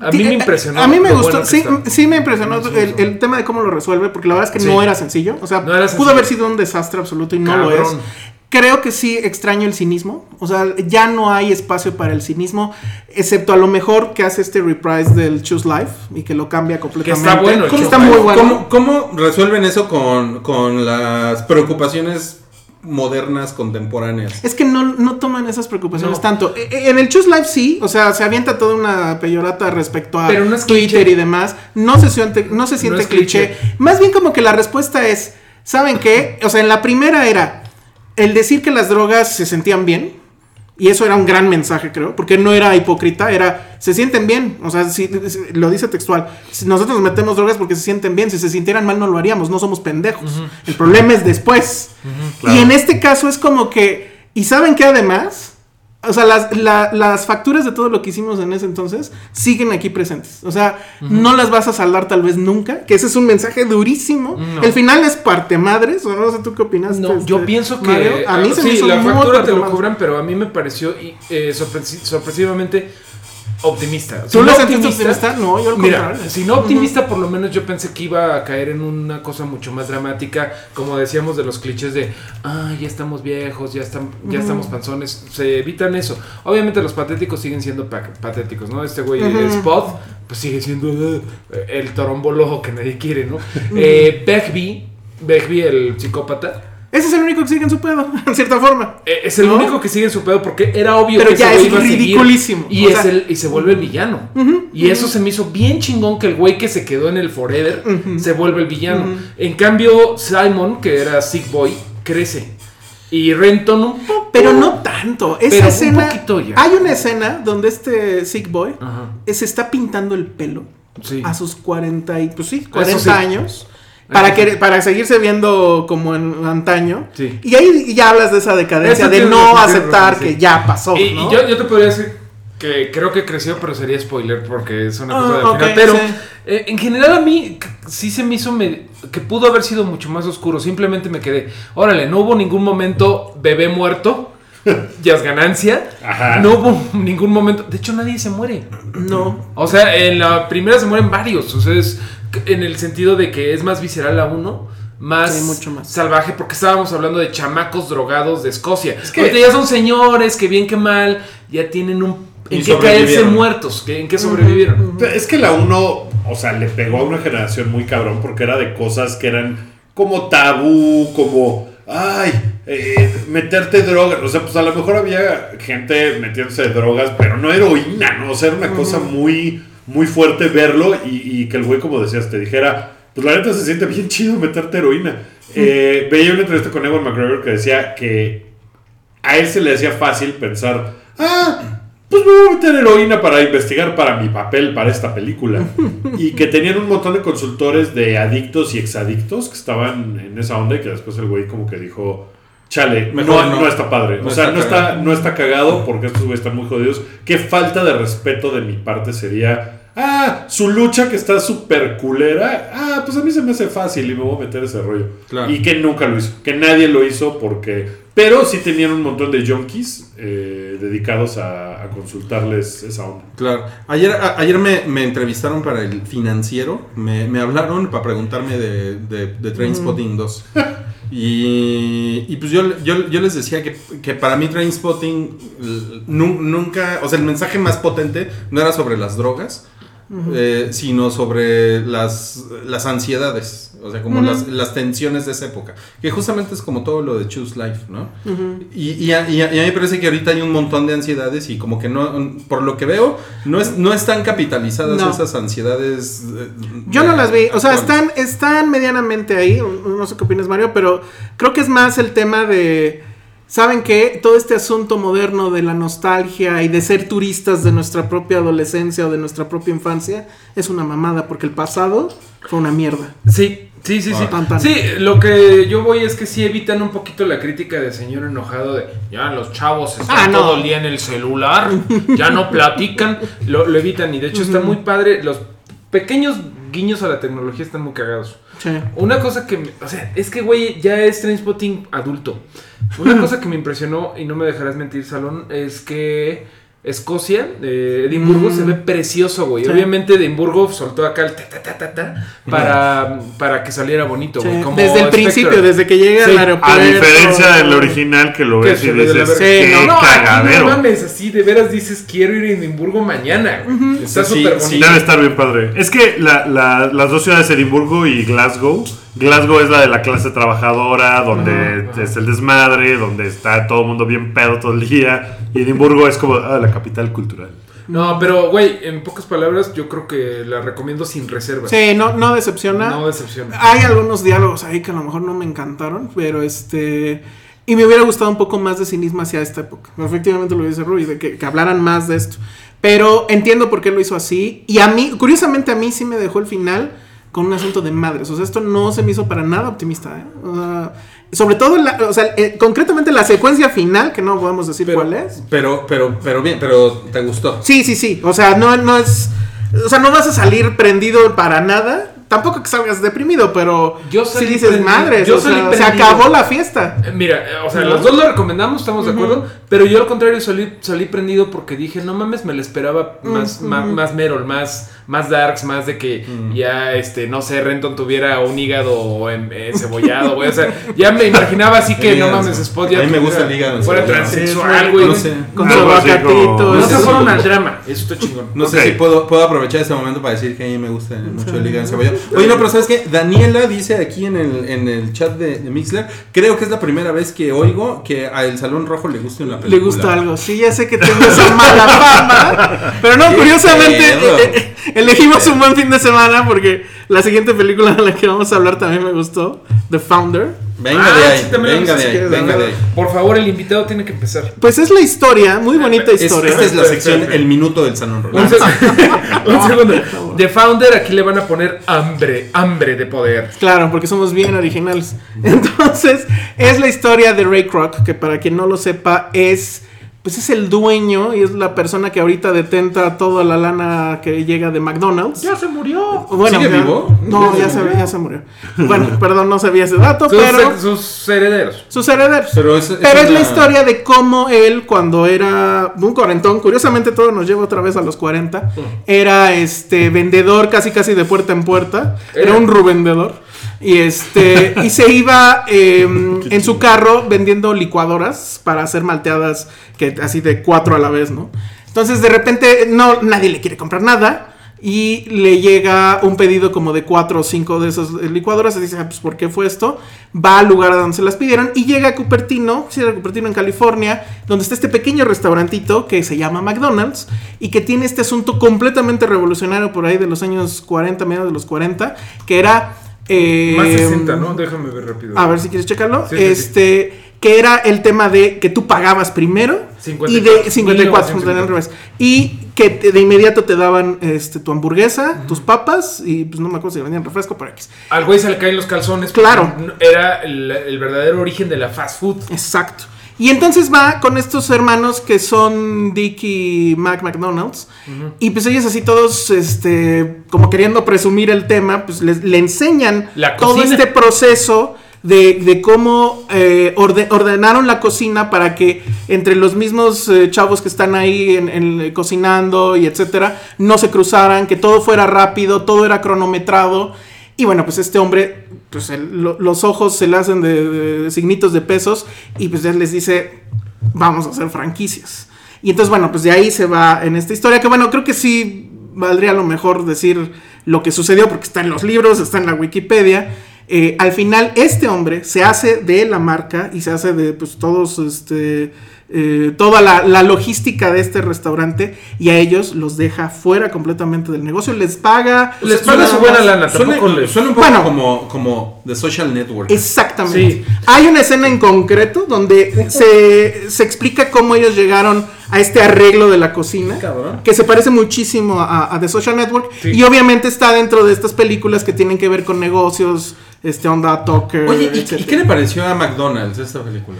a mí me eh, impresionó. A mí me gustó, bueno sí, sí me impresionó el, tema de cómo lo resuelve, porque la verdad es que Sí. no era sencillo. O sea, No pudo sencillo. haber sido un desastre absoluto y no lo es. Creo que sí extraño el cinismo. O sea, ya no hay espacio para el cinismo, excepto a lo mejor que hace este reprise del Choose Life y que lo cambia completamente. está bueno el está Life. muy bueno. ¿Cómo, cómo resuelven eso con, con las preocupaciones modernas, contemporáneas? Es que no, no toman esas preocupaciones No. tanto. E- e- En el Choose Life sí, o sea, se avienta toda una peyorata respecto a Pero no es Twitter cliché. y demás. No se siente, no se siente cliché. Más bien como que la respuesta es, ¿saben qué? O sea, en la primera era el decir que las drogas se sentían bien. Y eso era un gran mensaje, creo, porque no era hipócrita, era, se sienten bien, o sea, si, si- lo dice textual, si nosotros nos metemos drogas porque se sienten bien, si se sintieran mal no lo haríamos, no somos pendejos, el problema es después. claro. Y en este caso es como que, ¿y saben qué además? O sea, las, la- las facturas de todo lo que hicimos en ese entonces siguen aquí presentes. O sea, no las vas a saldar tal vez nunca, que ese es un mensaje durísimo. No. El final es parte madres, o no sé tú qué opinas. No, este, yo pienso que Mario? a mí se sí, me hizo la factura te lo cobran, pero a mí me pareció eh, sorpresi- sorpresivamente optimista. ¿Tú lo sentiste optimista? No, yo Mira, si no optimista, por lo menos yo pensé que iba a caer en una cosa mucho más dramática, como decíamos de los clichés de, ah, ya estamos viejos, ya, están, ya estamos panzones, se evitan eso. Obviamente los patéticos siguen siendo pa- patéticos, ¿no? Este güey, Ujú. Spot, pues sigue siendo uh, el torombolo que nadie quiere, ¿no? Eh, Begbie, Begbie, el psicópata. Ese es el único que sigue en su pedo, en cierta forma. Eh, Es el ¿No? único que sigue en su pedo porque era obvio Pero que ya ese es iba a seguir. ridiculísimo. Y, es sea- el, y se vuelve el villano. y eso se me hizo bien chingón que el güey que se quedó en el Forever se vuelve el villano. En cambio, Simon, que era Sick Boy, crece. Y Renton un poco. Pero no tanto. Esa Pero un escena. poquito ya. Hay una escena donde este Sick Boy se está pintando el pelo Sí. a sus 40 y pues sí, 40 sí. años. Para, que, para seguirse viendo como en antaño. Sí. Y ahí ya hablas de esa decadencia, Eso de no aceptar razón, sí. que ya pasó. Y, yo, yo te podría decir que creo que creció, pero sería spoiler porque es una Ah, cosa ok, final. Pero sí. eh, en general a mí sí se me hizo me- que pudo haber sido mucho más oscuro. Simplemente me quedé, órale, no hubo ningún momento bebé muerto. ya es ganancia. Ajá. No hubo ningún momento. De hecho, nadie se muere. No. O sea, en la primera se mueren varios. O sea, es en el sentido de que es más visceral a uno. Más, Sí, mucho más. salvaje, porque estábamos hablando de chamacos drogados de Escocia. que- Ahorita ya son señores que bien que mal ya tienen un en qué caerse muertos, que, en qué sobrevivieron. Es que la 1, o sea, le pegó a una generación muy cabrón porque era de cosas que eran como tabú, como, ay, eh, meterte drogas. O sea, pues a lo mejor había gente metiéndose drogas, pero no heroína, ¿no? O sea, era una cosa muy, muy fuerte verlo y, y que el güey, como decías, te dijera, pues la neta se siente bien chido meterte heroína. Eh, veía una entrevista con Ewan McGregor que decía que a él se le hacía fácil pensar, ah, pues me voy a meter heroína para investigar para mi papel, para esta película. y que tenían un montón de consultores de adictos y exadictos que estaban en esa onda y que después el güey como que dijo, chale, Mejor no, no. no está padre. No o sea, está no, está, cagado. no está cagado porque estos güeyes están muy jodidos. Qué falta de respeto de mi parte sería... Ah, su lucha que está súper culera. Ah, pues a mí se me hace fácil y me voy a meter ese rollo. Claro. Y que nunca lo hizo. Que nadie lo hizo porque. Pero sí tenían un montón de junkies eh, dedicados a, a consultarles esa onda. Claro. Ayer, a- ayer me, me entrevistaron para el financiero. Me, me hablaron para preguntarme de, de, de Trainspotting 2. Y, y pues yo, yo, yo les decía que, que para mí Trainspotting nunca, o sea, el mensaje más potente no era sobre las drogas, eh, sino sobre las, las ansiedades, o sea, como las, las tensiones de esa época, que justamente es como todo lo de Choose Life, ¿no? Y, y a, y a- y a mí me parece que ahorita hay un montón de ansiedades y como que no, por lo que veo, no, es, no están capitalizadas No. esas ansiedades. eh, Yo no las vi, o sea, están, están medianamente ahí, no sé qué opinas Mario, pero creo que es más el tema de, ¿saben qué? Todo este asunto moderno de la nostalgia y de ser turistas de nuestra propia adolescencia o de nuestra propia infancia es una mamada, porque el pasado fue una mierda. Sí, sí, sí, sí. Tan, tan. Sí, lo que yo voy es que sí evitan un poquito la crítica del señor enojado de ya los chavos están Ah, no. todo el día en el celular, ya no platican, lo, lo evitan y de hecho está muy padre, los pequeños guiños a la tecnología están muy cagados. Sí. Una cosa que, me- o sea, es que, güey, ya es Trainspotting adulto. Una cosa que me impresionó, y no me dejarás mentir, Salón, es que Escocia, eh, Edimburgo, se ve precioso, güey. Sí. Obviamente Edimburgo soltó acá el ta, ta, ta, ta, ta, para, para que saliera bonito, Sí, güey. como Desde el Spectre. principio, desde que llega Sí, al a aeropuerto. A diferencia del original que lo Que ves y dices, qué Sí, No, aquí cagadero. no mames, así de veras dices, quiero ir a Edimburgo mañana. güey. Está Sí, súper sí. bonito. Debe estar bien padre. Es que la- la- las dos ciudades, Edimburgo y Glasgow. Glasgow es la de la clase trabajadora, donde es el desmadre, donde está todo el mundo bien pedo todo el día. Y Edimburgo es como ah, la capital cultural. No, pero, güey, en pocas palabras, yo creo que la recomiendo sin reservas. Sí, no, no decepciona. No decepciona. Hay algunos diálogos ahí que a lo mejor no me encantaron, pero este... Y me hubiera gustado un poco más de cinismo hacia esta época. Efectivamente lo dice Rui, de que, que hablaran más de esto. Pero entiendo por qué lo hizo así. Y a mí, curiosamente a mí sí me dejó el final con un asunto de madres. O sea, esto no se me hizo para nada optimista. ¿eh? O sea, sobre todo, la- o sea, eh, concretamente la secuencia final, que no podemos decir Pero- cuál es. Pero, pero, pero bien, pero te gustó. Sí, sí, sí. O sea, no, no es. O sea, no vas a salir prendido para nada. Tampoco que salgas deprimido, pero Yo si dices prendido. madres, Yo o sea, salí se acabó la fiesta. Eh, Mira, eh, o sea, ¿No? los dos lo recomendamos, estamos de acuerdo. Pero yo al contrario salí, salí prendido porque dije, no mames, me lo esperaba más, más, más Merol, más, más Darks, más de que ya, este, no sé, Renton tuviera un hígado eh, cebollado, güey. O sea, ya me imaginaba así que, no mames. Spot ya A mí me gusta el hígado Fuera transexual, güey. No sé. Con Algo su como- No sé se si- fueron al drama. Eso está chingón. No sé si puedo, puedo aprovechar este momento para decir que a mí me gusta mucho el hígado encebollado. Oye, no, pero ¿sabes qué? Daniela dice aquí en el, en el chat de, de Mixler, creo que es la primera vez que oigo que a El Salón Rojo le guste una película. Le gusta algo. Sí, ya sé que tengo esa mala fama. Pero no, curiosamente eh, eh, elegimos un buen fin de semana porque la siguiente película de la que vamos a hablar también me gustó. The Founder. Venga Ah, de ahí, sí, venga viste, de si ahí, quieres venga hablar. de ahí. Por favor, el invitado tiene que empezar. Pues es la historia, muy bonita Es- historia. esta es la sección El Minuto del Rolando. seg- un segundo. The Founder, aquí le van a poner hambre, hambre de poder. Claro, porque somos bien originales. Entonces, es la historia de Ray Kroc, que para quien no lo sepa, es. Pues es el dueño y es la persona que ahorita detenta toda la lana que llega de McDonald's. se murió. Bueno, ¿Sigue ya- vivo? No, ya se, ya se murió. Bueno, perdón, no sabía ese dato, Sus, pero sus herederos. sus herederos. Pero es- es Pero es la historia de cómo él, cuando era un cuarentón, curiosamente todo nos lleva otra vez a los 40, era este vendedor casi casi de puerta en puerta, era un rubendedor. Y este y se iba eh, en su carro vendiendo licuadoras para hacer malteadas que así de cuatro a la vez, ¿no? Entonces de repente no nadie le quiere comprar nada y le llega un pedido como de cuatro o cinco de esas licuadoras y dice, ah, pues ¿por qué fue esto? Va al lugar a donde se las pidieron y llega a Cupertino, sí, era Cupertino en California, donde está este pequeño restaurantito que se llama McDonald's y que tiene este asunto completamente revolucionario por ahí de los años 40, mediados de los 40, que era... eh, Más 60, ¿no? Déjame ver rápido. a ver si quieres checarlo. Sí, sí, sí. este, que era el tema de que tú pagabas primero 54, y de 54, 1954. al revés. Y que te- de inmediato te daban este tu hamburguesa, tus papas y pues no me acuerdo si vendían refresco para X. Al güey se le caen los calzones. Claro. Era el, el verdadero origen de la fast food. Exacto. Y entonces va con estos hermanos que son Dick y Mac McDonald's. Y pues ellos así todos, este, como queriendo presumir el tema, pues les, le enseñan todo este proceso de, de cómo eh, orde- ordenaron la cocina para que entre los mismos eh, chavos que están ahí en, en- cocinando y etcétera, no se cruzaran, que todo fuera rápido, todo era cronometrado. Y bueno, pues este hombre, pues los ojos se le hacen de, signitos de pesos y pues él les dice, vamos a hacer franquicias. Y entonces, bueno, pues de ahí se va en esta historia, que bueno, creo que sí valdría a lo mejor decir lo que sucedió, porque está en los libros, está en la Wikipedia. Eh, al final, este hombre se hace de la marca y se hace de pues todos, este, eh, toda la, la logística de este restaurante y a ellos los deja fuera completamente del negocio, les paga... Les paga su buena lana, Suena, les- suena un poco Bueno. como, como The Social Network. Exactamente. Sí. Hay una escena en concreto donde se, se explica cómo ellos llegaron a este arreglo de la cocina, Cabrón. que se parece muchísimo a, a The Social Network, Sí. y obviamente está dentro de estas películas que tienen que ver con negocios, este onda Tucker, Oye, ¿y, etcétera. y qué le pareció a McDonald's esta película?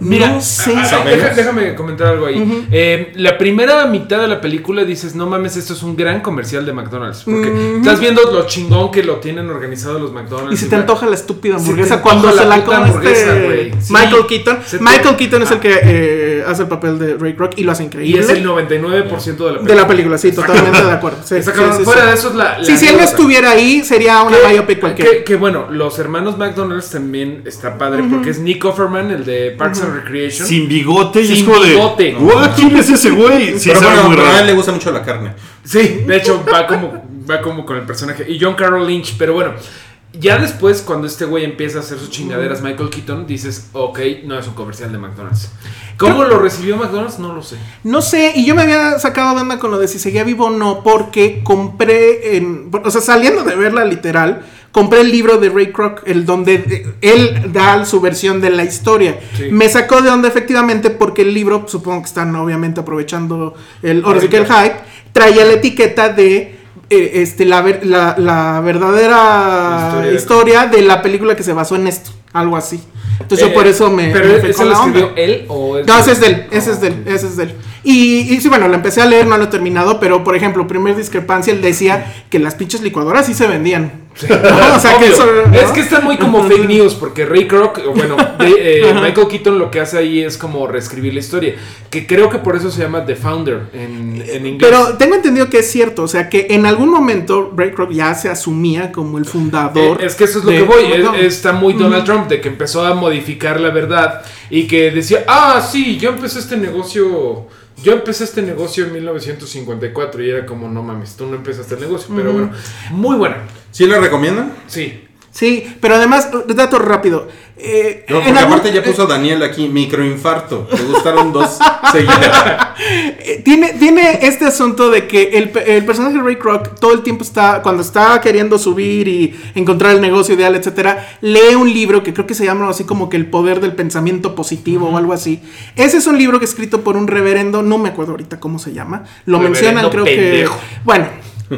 No sé. Ah, déjame comentar algo ahí. Eh, la primera mitad de la película dices, no mames, esto es un gran comercial de McDonald's. Porque estás viendo lo chingón que lo tienen organizado los McDonald's. Y se te antoja la estúpida hamburguesa cuando antoja se la la come hamburguesa, este. Sí. Michael Keaton. Se te- Michael Keaton es el que eh, hace el papel de Ray Kroc y lo hace Y increíble. es el 99% de la película. de la película, sí, totalmente de acuerdo. Sí, Fuera sí. de eso es la. la Sí, si él no estuviera ahí, sería una biopic cualquiera. Que, que bueno, los hermanos McDonald's también está padre porque es Nick Offerman, el de Parks and Recreation. Sin bigote y Sin es como de. bigote. "Guau, ¿Quién es ese güey? Sí, Pero bueno, muy pero a él le gusta mucho la carne. Sí, de hecho va como, va como con el personaje. Y John Carroll Lynch, pero bueno. Ya después, cuando este güey empieza a hacer sus chingaderas, Michael Keaton, dices, ok, no es un comercial de McDonald's. ¿Cómo lo recibió McDonald's? No lo sé. No sé, y yo me había sacado de onda con lo de si seguía vivo o no, porque compré, en, o sea, saliendo de verla literal, compré el libro de Ray Kroc, el donde eh, él da su versión de la historia. Sí. Me sacó de onda efectivamente porque el libro, supongo que están obviamente aprovechando el, ahora sí que el hype, traía la etiqueta de eh, este, la, ver- la, la verdadera Historia historia, de- de la película que se basó en esto, algo así. Entonces yo Eh, por eso me... ¿Pero me ese lo escribió él o es No, ese es de él, ese es de él, ese es de él. Y, y sí, bueno, lo empecé a leer, no lo he terminado, pero por ejemplo, primer discrepancia, él decía que las pinches licuadoras sí se vendían. ¿No? O sea, que Obvio. eso, ¿no? Es que está muy como fake news, porque Ray Kroc, bueno, de- eh, Michael Keaton lo que hace ahí es como reescribir la historia. Que creo que por eso se llama The Founder en, en inglés. Pero tengo entendido que es cierto, o sea, que en algún momento Ray Kroc ya se asumía como el fundador. Eh, es que eso es lo de que voy. es- está muy Donald Trump de que empezó a modificar la verdad y que decía, ah, sí, yo empecé este negocio. Yo empecé este negocio en 1954 y era como, no mames, tú no empezaste el negocio. Pero bueno, muy buena. ¿Sí lo recomiendan? Sí. Sí, pero además, dato rápido. eh, No, en porque algún- aparte ya puso Daniel aquí, microinfarto. Le gustaron dos seguidas. Eh, Tiene, tiene este asunto de que el, el personaje de Ray Kroc todo el tiempo está, cuando está queriendo subir y encontrar el negocio ideal, etcétera, lee un libro que creo que se llama así como que el poder del pensamiento positivo o algo así. Ese es un libro que es escrito por un reverendo, no me acuerdo ahorita cómo se llama, lo Reverendo mencionan creo pendejo. que... Bueno,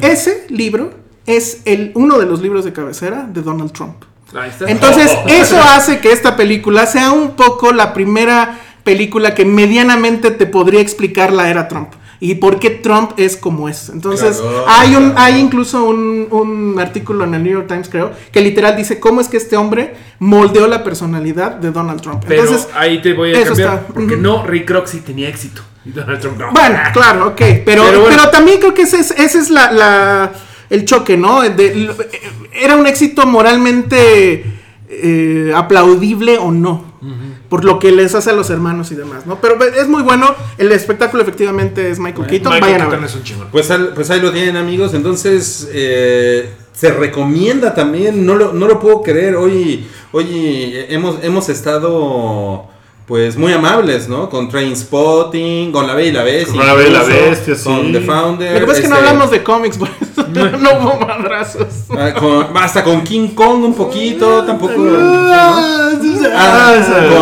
ese libro es el, uno de los libros de cabecera de Donald Trump. Ahí está. Entonces, eso hace que esta película sea un poco la primera película que medianamente te podría explicar la era Trump. Y por qué Trump es como es. Entonces, Claro, hay un, claro. hay incluso un, un artículo en el New York Times, creo, que literal dice cómo es que este hombre moldeó la personalidad de Donald Trump. Pero Entonces, ahí te voy a cambiar. está. Porque no, Ray Kroc sí tenía éxito. Y Donald Trump no. Bueno, claro, ok. Pero, Pero también creo que ese es, es la, la- el choque, ¿no? De- lo- era un éxito moralmente eh, aplaudible o no. Por lo que les hace a los hermanos y demás, ¿no? Pero es muy bueno. El espectáculo efectivamente es Michael Keaton. Michael Vayan a Keaton ver. es un chingón. Pues, al- pues ahí lo tienen amigos, entonces eh, se recomienda también, no lo, no lo puedo creer, hoy, hoy hemos, hemos estado pues muy amables, ¿no? Con Train Spotting, con La Bella y la Bestia. Con La Bella y la incluso, Bestia, sí. Con The Founder. Lo que pasa es que no este, hablamos de cómics, por eso no hubo madrazos. ah, con- hasta con King Kong un poquito, tampoco. Ah, Ah,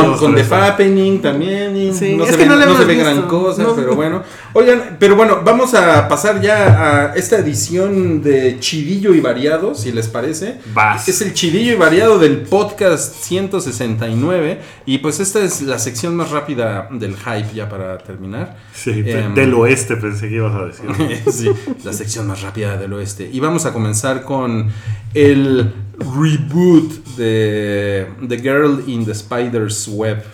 con, con The Fappening también. y Sí, no es se que ve, no se ve gran cosa, No. pero bueno. Oigan, pero bueno, vamos a pasar ya a esta edición de Chidillo y Variado, si les parece. Vas. Es el Chidillo y Variado del podcast 169. Y pues esta es la sección más rápida del hype, ya para terminar. Sí, Em, del oeste pensé que ibas a decir. sí, la sección más rápida del oeste. Y vamos a comenzar con el reboot de The Girl in the Spider's Web,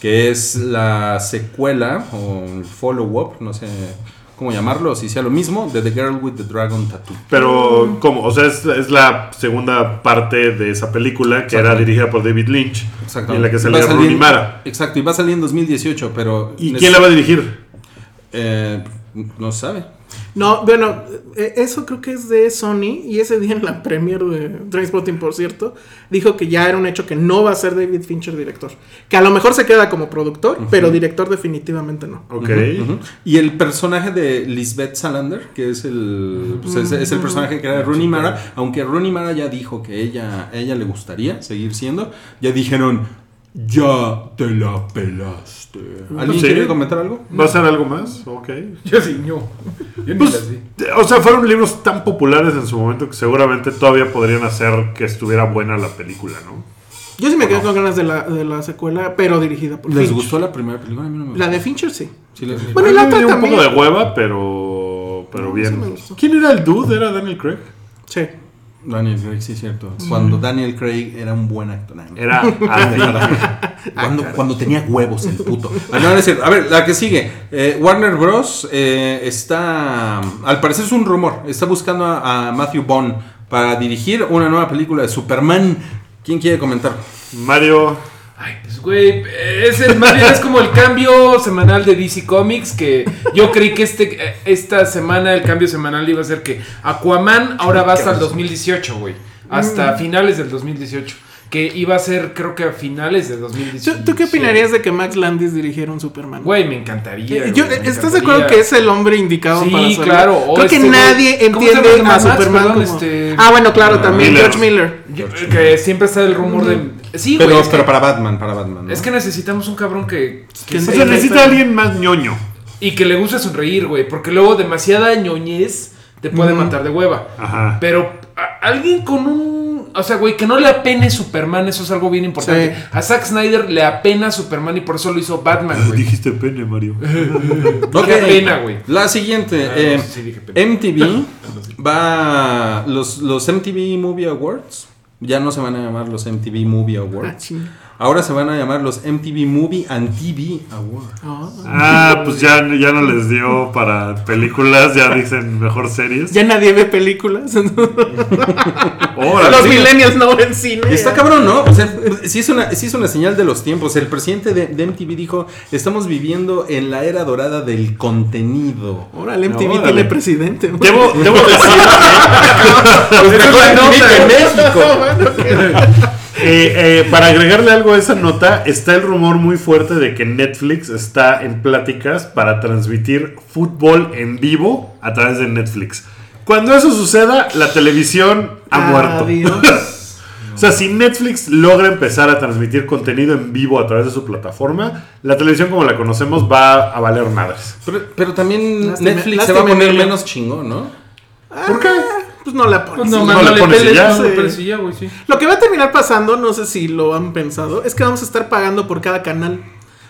que es la secuela o el follow-up, no sé cómo llamarlo, si sea lo mismo, de The Girl with the Dragon Tattoo. Pero, ¿cómo? O sea, es, es la segunda parte de esa película que era dirigida por David Lynch. Exacto. Y en la que salía a salir- Rooney Mara. Exacto, y va a salir en 2018, pero... ¿Y quién la va a dirigir? Eh, no sabe. No, bueno, eh, eso creo que es de Sony. Y ese día en la premiere de Trainspotting, por cierto, dijo que ya era un hecho que no va a ser David Fincher director. Que a lo mejor se queda como productor, pero director definitivamente no. Ok. Y el personaje de Lisbeth Salander, que es el, pues, es, es el personaje que era de Rooney Mara, aunque Rooney Mara ya dijo que ella, a ella le gustaría seguir siendo, ya dijeron, ya te la pelaste. ¿Alguien Sí. quiere comentar algo? ¿Va a ser algo más? Ok. Yo sí, no. Yo Pues, o sea, fueron libros tan populares en su momento que seguramente todavía podrían hacer que estuviera buena la película, ¿no? Yo sí me quedé con ganas de la, de la secuela, pero dirigida por ¿Les Fincher. gustó la primera película? A mí no me gustó. La de Fincher sí. Sí, les- Bueno, la otra dio un también. poco de hueva, pero, pero No, sí bien. gustó. ¿Quién era el dude? ¿Era Daniel Craig? Sí. Daniel Craig, sí, es cierto. Cuando Daniel Craig era un buen actor. No. Era. Cuando, cuando tenía huevos el puto. Ah, no, no es cierto. A ver, la que sigue. Eh, Warner Bros. eh, está. Al parecer es un rumor. Está buscando a, a Matthew Bond para dirigir una nueva película de Superman. ¿Quién quiere comentar? Mario. Ay, pues, güey, es, el, más bien es como el cambio semanal de DC Comics, que yo creí que este, eh, esta semana el cambio semanal iba a ser que Aquaman ahora va hasta el 2018, güey. Hasta finales del 2018. Que iba a ser, creo que a finales de ¿Tú, 2018. tú qué opinarías de que Max Landis dirigiera un Superman? Güey, me encantaría. Eh, yo- güey, me ¿Estás de acuerdo que es el hombre indicado Sí, para hacerlo? claro. Creo que este nadie ¿cómo se entiende a Superman perdón, como... este- Ah, bueno, claro, también Miller. George Miller. Yo- que siempre está el rumor de. Sí. Pero, es, pero que, para Batman, para Batman. ¿no? es que necesitamos un cabrón que. que O sea, necesita alguien más ñoño. Y que le guste sonreír, güey. Porque luego demasiada ñoñez te puede matar de hueva. Ajá. Pero a- alguien con un. O sea, güey, que no le apene Superman, eso es algo bien importante. Sí. A Zack Snyder le apena Superman y por eso lo hizo Batman, güey. Dijiste pene, Mario. Ok. Qué pena, güey. La siguiente. Ah, eh, no, sí, dije pena. MTV va. Los, los MTV Movie Awards. Ya no se van a llamar los MTV Movie Ah, Awards. Ahora se van a llamar los MTV Movie and TV Awards. Ah, pues ya, ya no les dio para películas, ya dicen mejor series. Ya nadie ve películas. Órale. Los millennials no ven cine. Está cabrón, ¿no? O sea, sí es una, sí es una señal de los tiempos. El presidente de, de MTV dijo, estamos viviendo en la era dorada del contenido. Órale, MTV Órale. tiene presidente. Debo, debo decir Pues MTV que México. Eh, eh, para agregarle algo a esa nota, está el rumor muy fuerte de que Netflix está en pláticas para transmitir fútbol en vivo a través de Netflix. Cuando eso suceda, la televisión ha muerto. Adiós. O sea, si Netflix logra empezar a transmitir contenido en vivo a través de su plataforma, la televisión como la conocemos va a valer madres. Pero, pero también Lástima- Netflix se va a poner menos chingón, ¿no? ¿Por qué? Pues no la pones. Pues no, no le no le pones ya. Sí. sí. Lo que va a terminar pasando, no sé si lo han pensado, es que vamos a estar pagando por cada canal.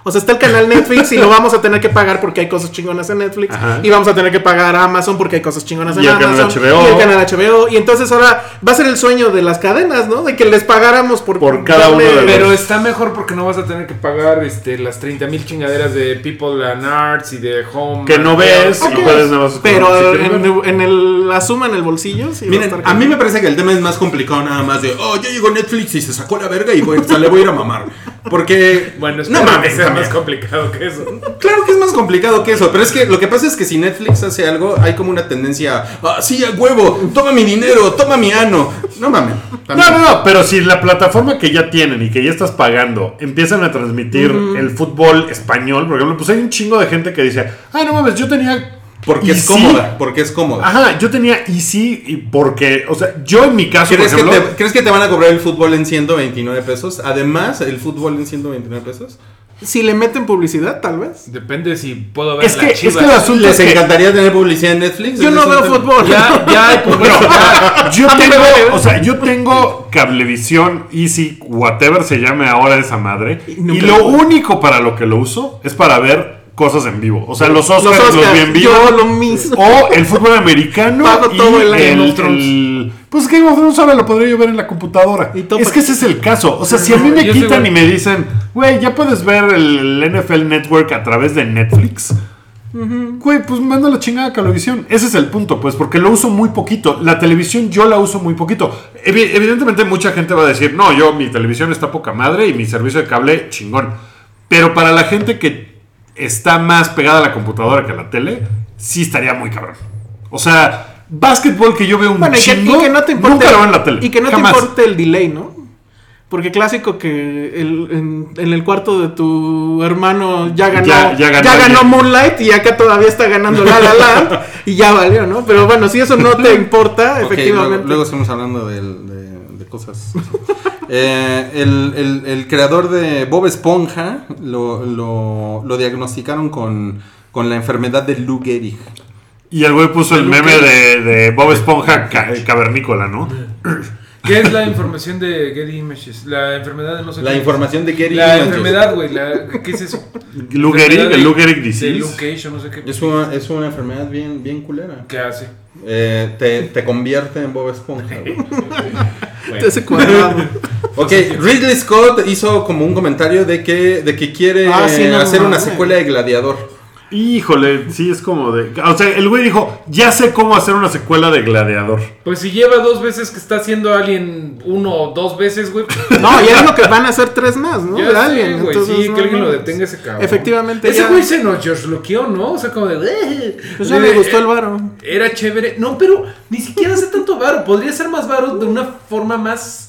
O sea, está el canal Netflix y lo vamos a tener que pagar porque hay cosas chingonas en Netflix. Ajá. Y vamos a tener que pagar a Amazon porque hay cosas chingonas en Y el canal Amazon. HBO. Y el canal HBO. Y entonces ahora va a ser el sueño de las cadenas, ¿no? De que les pagáramos por, Por cada uno de los- Pero está mejor porque no vas a tener que pagar este, las 30 mil chingaderas de People and Arts y de Home. Que no ves y puedes nada más Pero si quieres ver. en, en el, la suma en el bolsillo, sí va Miren, estar a mí me parece que el tema es más complicado nada más de, oh, ya llegó Netflix y se sacó la verga y voy, o sea, le voy a ir a mamar. Porque, Bueno, no mames, también. más complicado que eso. Claro que es más complicado que eso, pero es que lo que pasa es que si Netflix hace algo, hay como una tendencia, ah, sí, a huevo, toma mi dinero, toma mi ano. No mames. No, no, no, pero si la plataforma que ya tienen y que ya estás pagando empiezan a transmitir el fútbol español, por ejemplo, pues hay un chingo de gente que dice, ah, no mames, yo tenía... Porque es Easy". cómoda, porque es cómoda. Ajá, yo tenía Easy y porque, o sea, yo en mi caso, por ¿Crees que, ejemplo, te, ¿Crees que te van a cobrar el fútbol en 129 pesos? Además, el fútbol en 129 pesos. Si le meten publicidad, tal vez. Depende si puedo ver es la que, es Chivas. que el asunto ¿Les es que encantaría tener publicidad en Netflix? Yo no es veo tema. fútbol. Ya, ya hay publicidad. yo tengo, o sea, yo tengo cablevisión, Easy, whatever se llame ahora esa madre, y, nunca lo único para lo que lo uso es para ver cosas en vivo. O sea, los Oscars los, Oscars, vi en vivo. yo lo mismo. O el fútbol americano. Pago y todo el año. el, Pues Game of Thrones ahora lo podría yo ver en la computadora. Y es que ese es el caso. O sea, si a mí me quitan y me dicen, güey, ya puedes ver el, NFL Network a través de Netflix. Güey, pues manda la chingada a Cablevisión. Ese es el punto, pues, porque lo uso muy poquito. La televisión yo la uso muy poquito. Evi- evidentemente mucha gente va a decir, no, yo mi televisión está poca madre y mi servicio de cable chingón. Pero para la gente que está más pegada a la computadora que a la tele, sí estaría muy cabrón. O sea, básquetbol que yo veo un Bueno, y que, chingo, y que no te importe. nunca lo veo en la tele. Y que no Jamás. te importe el delay, ¿no? Porque clásico que el- en, en el cuarto de tu hermano ya ganó, Ya- ya, ya ganó. Moonlight y acá todavía está ganando La La Land y ya valió, ¿no? Pero bueno, si eso no te importa, efectivamente. Luego, luego estamos hablando del- de, de cosas. Eh, el, el- el creador de Bob Esponja lo, lo- lo diagnosticaron con, con la enfermedad de Lou Gehrig. Y el güey puso el meme de, de Bob Esponja ca- cavernícola, ¿no? ¿Qué es la información de Getty Images? La enfermedad de no sé La qué. información de Gehrig. La Images. enfermedad, güey. la- ¿Qué es eso? Lou Gehrig, Enfermedad Lou Gehrig De disease. O no sé qué. Es una, es una enfermedad bien, bien culera. ¿Qué hace? Eh, te, te convierte en Bob Esponja. cuadrado. Ok, Ridley Scott hizo como un comentario de que, de que quiere Ah, sí, no hacer una secuela de Gladiador. Híjole, sí, es como de. O sea, el güey dijo: Ya sé cómo hacer una secuela de Gladiador. Pues si lleva dos veces que está haciendo Alien uno o dos veces, güey. No, ya es lo que van a hacer tres más, ¿no? Ya De sé, Alien, güey, entonces, sí, no que alguien lo detenga ese cabrón. Efectivamente. Ese ya- güey se nos George Loqueó, ¿no? O sea, como de. Pues ya le gustó el varo. Era chévere. No, pero ni siquiera hace tanto varo. Podría ser más varo de una forma más.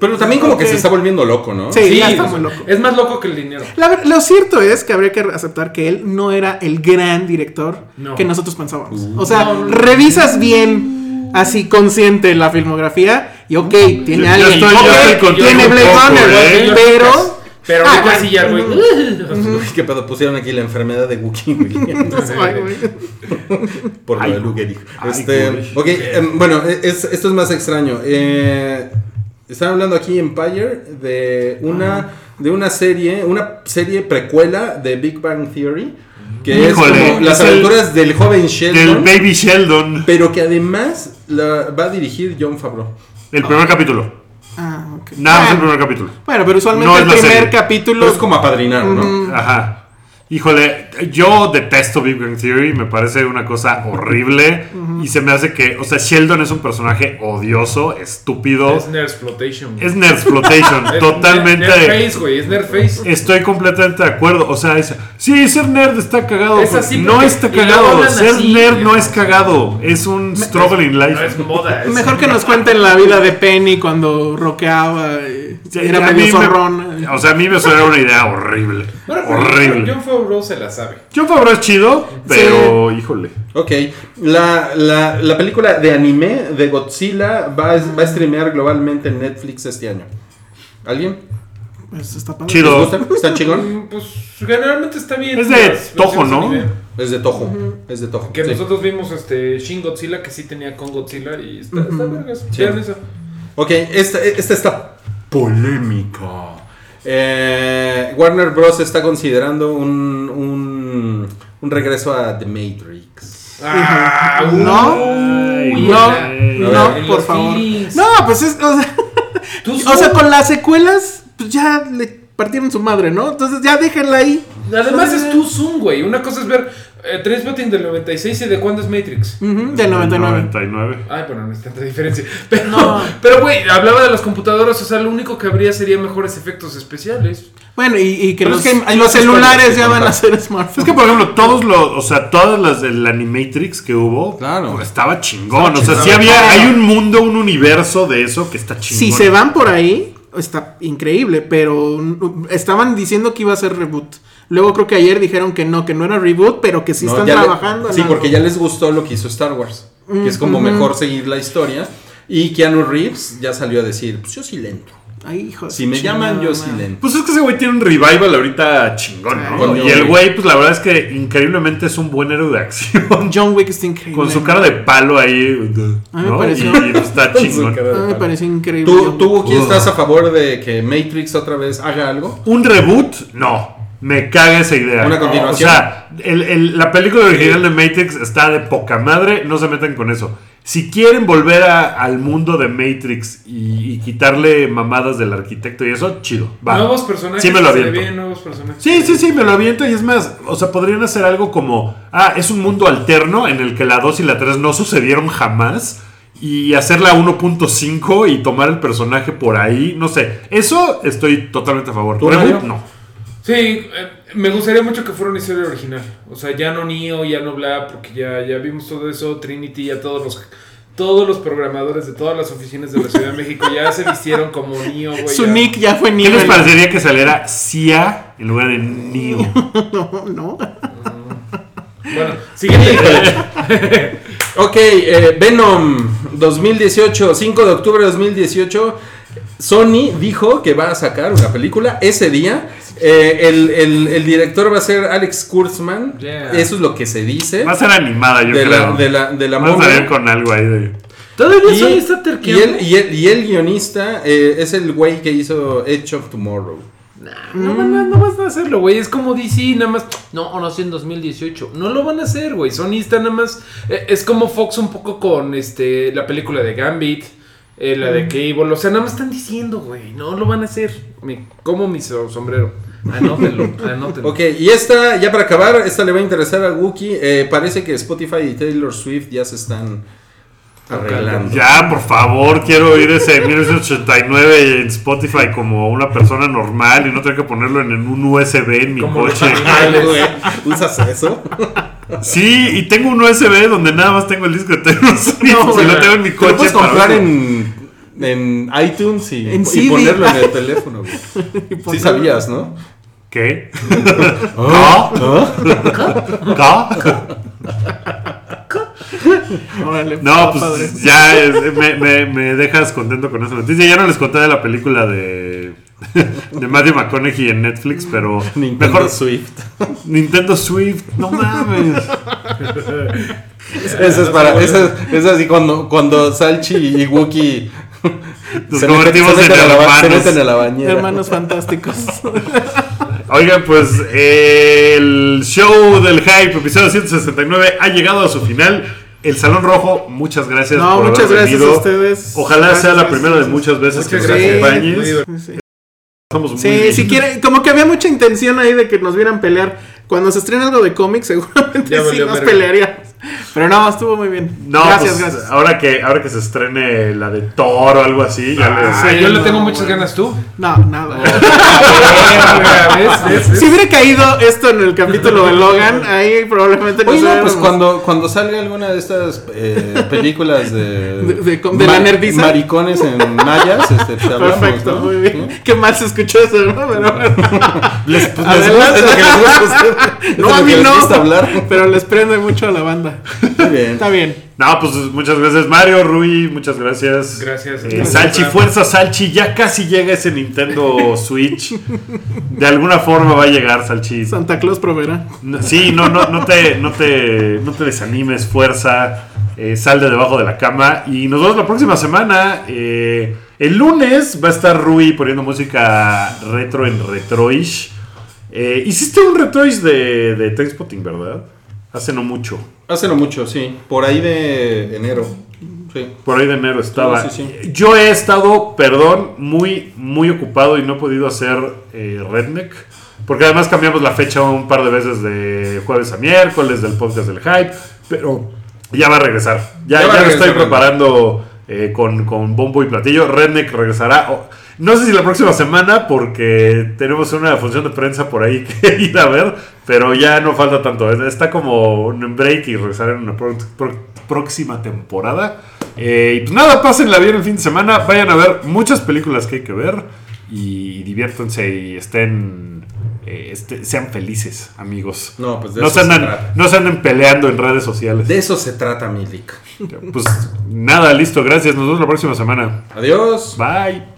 Pero también como que se está volviendo loco, ¿no? Sí, ya está muy loco. Es más loco que el dinero. La lo cierto es que habría que aceptar que él no era el gran director No. que nosotros pensábamos. O sea, No, no, no. revisas bien, así consciente la filmografía y ok, tiene Yo- yo alguien, estoy- yo ok, estoy contigo tiene Blade Runner, ¿eh? pero... Pero Ah, ahorita sí ya, güey. Uy, ¿Qué pedo? Pusieron aquí la enfermedad de Wookiee güey. por lo de Gehrig. ay, Este, ok, em, bueno, es- esto es más extraño. Eh, están hablando aquí Empire de una, de una serie, una serie precuela de Big Bang Theory. Que Híjole, es como las es el- aventuras del joven Del Sheldon. Baby Sheldon. Pero que además la va a dirigir John Favreau. El primer capítulo. Ah, ok. Nada más el primer capítulo. bueno, pero usualmente No el primer serie. capítulo. Pero es como apadrinar, ¿no? Ajá. Híjole, yo detesto Big Bang Theory, me parece una cosa horrible y se me hace que, o sea, Sheldon es un personaje odioso, estúpido, Es Nerdsploitation. güey. es Nerdsploitation, totalmente. Nerdface, güey. Es Nerdface. Estoy completamente de acuerdo, o sea, es, sí, ser nerd está cagado, Es así no está cagado, ser así, nerd no es cagado, es un struggle in No life. es moda. es- Mejor que nos cuenten la vida de Penny cuando rockeaba. y Sí, era medio me- zorrón. o sea, a mí me suena una idea horrible, Bueno, pero horrible. Favreau se la sabe. John Favreau es chido, pero híjole. Ok, la, la, la película de anime de Godzilla va, a- va a streamear globalmente en Netflix este año. ¿Alguien? Pues está padre. Chido. ¿Les gusta? ¿Está chingón? Mm, Pues generalmente está bien. Es de versiones ¿no? Es de Toho. Es de Toho. Que sí. nosotros vimos este Shin Godzilla que sí tenía con Godzilla y está, está vergas. Sí. Vean eso. Ok, esta, esta está polémica. Eh, Warner Bros. está considerando un, un, un regreso a The Matrix. Ah, No, Ay, no, no, por favor. feelings. No, pues es. O sea, o sea, con las secuelas, pues ya le partieron su madre, ¿no? Entonces ya déjenla ahí. Además es tu Zoom, güey. Una cosa es ver eh, Trainspotting del 96 y de cuándo es Matrix. Ujú, del 99. 99. Ay, bueno, no es tanta diferencia. Pero, pero güey, hablaba de las computadoras, o sea, lo único que habría sería mejores efectos especiales. Bueno, y, y que los, que hay los celulares ya van a ser smartphones. Es que, por ejemplo, todos los, o sea, todas las del Animatrix que hubo, Claro. pues, estaba chingón. Estaba o sea, sí había, hay un mundo, un universo de eso que está chingón. si se van por ahí, está increíble, pero estaban diciendo que iba a ser reboot. Luego creo que ayer dijeron que no, que no era reboot, pero que sí No, están le- trabajando. sí, algo. porque ya les gustó lo que hizo Star Wars. Que es como mejor seguir la historia. Y Keanu Reeves ya salió a decir: Pues yo sí lento. Ay, hijo Si me llaman, yo sí lento. Pues es que ese güey tiene un revival ahorita chingón, ¿no? Y el güey. pues la verdad es que increíblemente es un buen héroe de acción. John Wick está increíble. Con su cara de palo ahí, A mí me pareció- y está chingón. A mí me pareció increíble. ¿Tú, tú. Wookie, estás a favor de que Matrix otra vez haga algo? Un reboot, no. Me caga esa idea. ¿Una continuación? O sea, el- el- la película original de Matrix está de poca madre, no se metan con eso. Si quieren volver a- al mundo de Matrix y, y quitarle mamadas del arquitecto y eso, chido. Va. Nuevos personajes. Sí me lo aviento. bien, nuevos personajes. Sí, sí, sí, me lo aviento y es más, o sea, podrían hacer algo como, ah, es un mundo alterno en el que la 2 y la 3 no sucedieron jamás y hacer la 1.5 y tomar el personaje por ahí, no sé, eso estoy totalmente a favor. ¿Tú, Reboot, no. Sí, eh, me gustaría mucho que fuera una historia original. O sea, ya no Neo, ya no Bla, porque ya, ya vimos todo eso. Trinity, ya todos los todos los programadores de todas las oficinas de la Ciudad de México ya se vistieron como Neo, güey. Su ya. nick ya fue ¿Qué Neo. les parecería que saliera Sia en lugar de Neo? No, no. Bueno, siguiente. Ok, eh, Venom 2018, 5 de octubre de 2018. Sony dijo que va a sacar una película ese día. Eh, el, el- el director va a ser Alex Kurtzman. Yeah. Eso es lo que se dice. Va a ser animada, yo de, creo. la, de la de la Vamos a ver con algo ahí de... Todavía Y, Sony está y terqueando. el, y, el, y el guionista eh, es el güey que hizo Edge of Tomorrow. No van, a, no van a hacerlo, güey. Es como DC, nada más. No, no sé en 2018. No lo van a hacer, güey. Sony está nada más. eh, es como Fox un poco con este la película de Gambit, eh, la de Cable. O sea, nada más están diciendo, güey. No lo van a hacer. Me como mi so- sombrero. Anótenlo, anótenlo. Ok, y esta, ya para acabar, esta le va a interesar a Wookie. Eh, parece que Spotify y Taylor Swift ya se están arreglando. Ya, por favor, quiero oír ese 1989 en Spotify como una persona normal y no tener que ponerlo en, un USB en mi Como coche. ¿Usas eso? Sí, y tengo un USB donde nada más tengo el disco de Taylor Swift y lo tengo en mi coche. lo puedes comprar en, en iTunes y, En y CD. ponerlo en el teléfono. güey. Sí sabías, ¿no? ¿Qué? ¿Ah? ¿Qué? Órale, No, pues padre. ya eh, me, me- me dejas contento con esa noticia. Ya no les conté de la película de, de Matthew McConaughey en Netflix, pero Nintendo mejor Swift. Nintendo Swift, no mames. Esa es para. Esa es, es así cuando, cuando Salchi y Wookie Nos se, meten, convertimos se, en se meten a la bañera. Hermanos fantásticos. Oigan, pues el show del hype, episodio 169, ha llegado a su final. El Salón Rojo, muchas gracias No, por muchas haber gracias venido. a ustedes. Ojalá Gracias, sea la gracias, primera de gracias. muchas veces que Muchas nos gracias. acompañes. Divertido. Sí. Estamos muy Sí, bien. si quiere, como que había mucha intención ahí de que nos vieran pelear. Cuando se estrena algo de cómics, seguramente Ya sí nos verga. pelearíamos. Pero no, estuvo muy bien. No, gracias, pues, gracias. Ahora que, ahora que se estrene la de Thor o algo así, ya les- Ah, Sí, yo le no, tengo muchas ganas tú. No, nada. ¿Ves? Si hubiera caído esto en el capítulo de Logan, ahí probablemente Oye, no, pues cuando, cuando salga alguna de estas eh, películas de, De- de- de la nerdiza. maricones en mayas, este, pues, hablamos, Perfecto, ¿no? muy bien. ¿Sí? Qué mal se escuchó eso, ¿no? Pero bueno. Les, pues, les gusta, es lo que les gusta a ustedes. No, a mí no. gusta hablar. Pero les prende mucho a la banda. Muy bien. Está bien. No, pues muchas gracias Mario, Rui, muchas gracias. Gracias. Eh, Gracias, Salchi, fuerza Salchi, ya casi llega ese Nintendo Switch. De alguna forma va a llegar Salchi. Santa Claus proveerá. No, Sí, no, no, no te, no te, no te desanimes, fuerza, eh, sal de debajo de la cama y nos vemos la próxima semana. Eh, el lunes va a estar Rui poniendo música retro en Retroish. Eh, hiciste un Retroish de, de Trainspotting, ¿verdad? Hace no mucho. Hace no mucho, sí. Por ahí de enero. Sí. Por ahí de enero estaba. Sí, sí, sí. Yo he estado, perdón, muy, muy ocupado y no he podido hacer eh, Redneck. Porque además cambiamos la fecha un par de veces de jueves a miércoles del podcast del Hype. Pero ya va a regresar. Ya, Ya va ya a lo estoy preparando eh, con, con bombo y platillo. Redneck regresará. No sé si la próxima semana, porque tenemos una función de prensa por ahí que ir a ver, pero ya no falta tanto. Está como en break y regresará en una próxima temporada. Eh, y pues nada, pásenla bien el fin de semana. Vayan a ver muchas películas que hay que ver y diviértanse y estén. eh, este- sean felices, amigos. No, pues de no eso se, trata. no se anden peleando en redes sociales. De eso se trata, Milik. Pues nada, listo, gracias. Nos vemos la próxima semana. Adiós. Bye.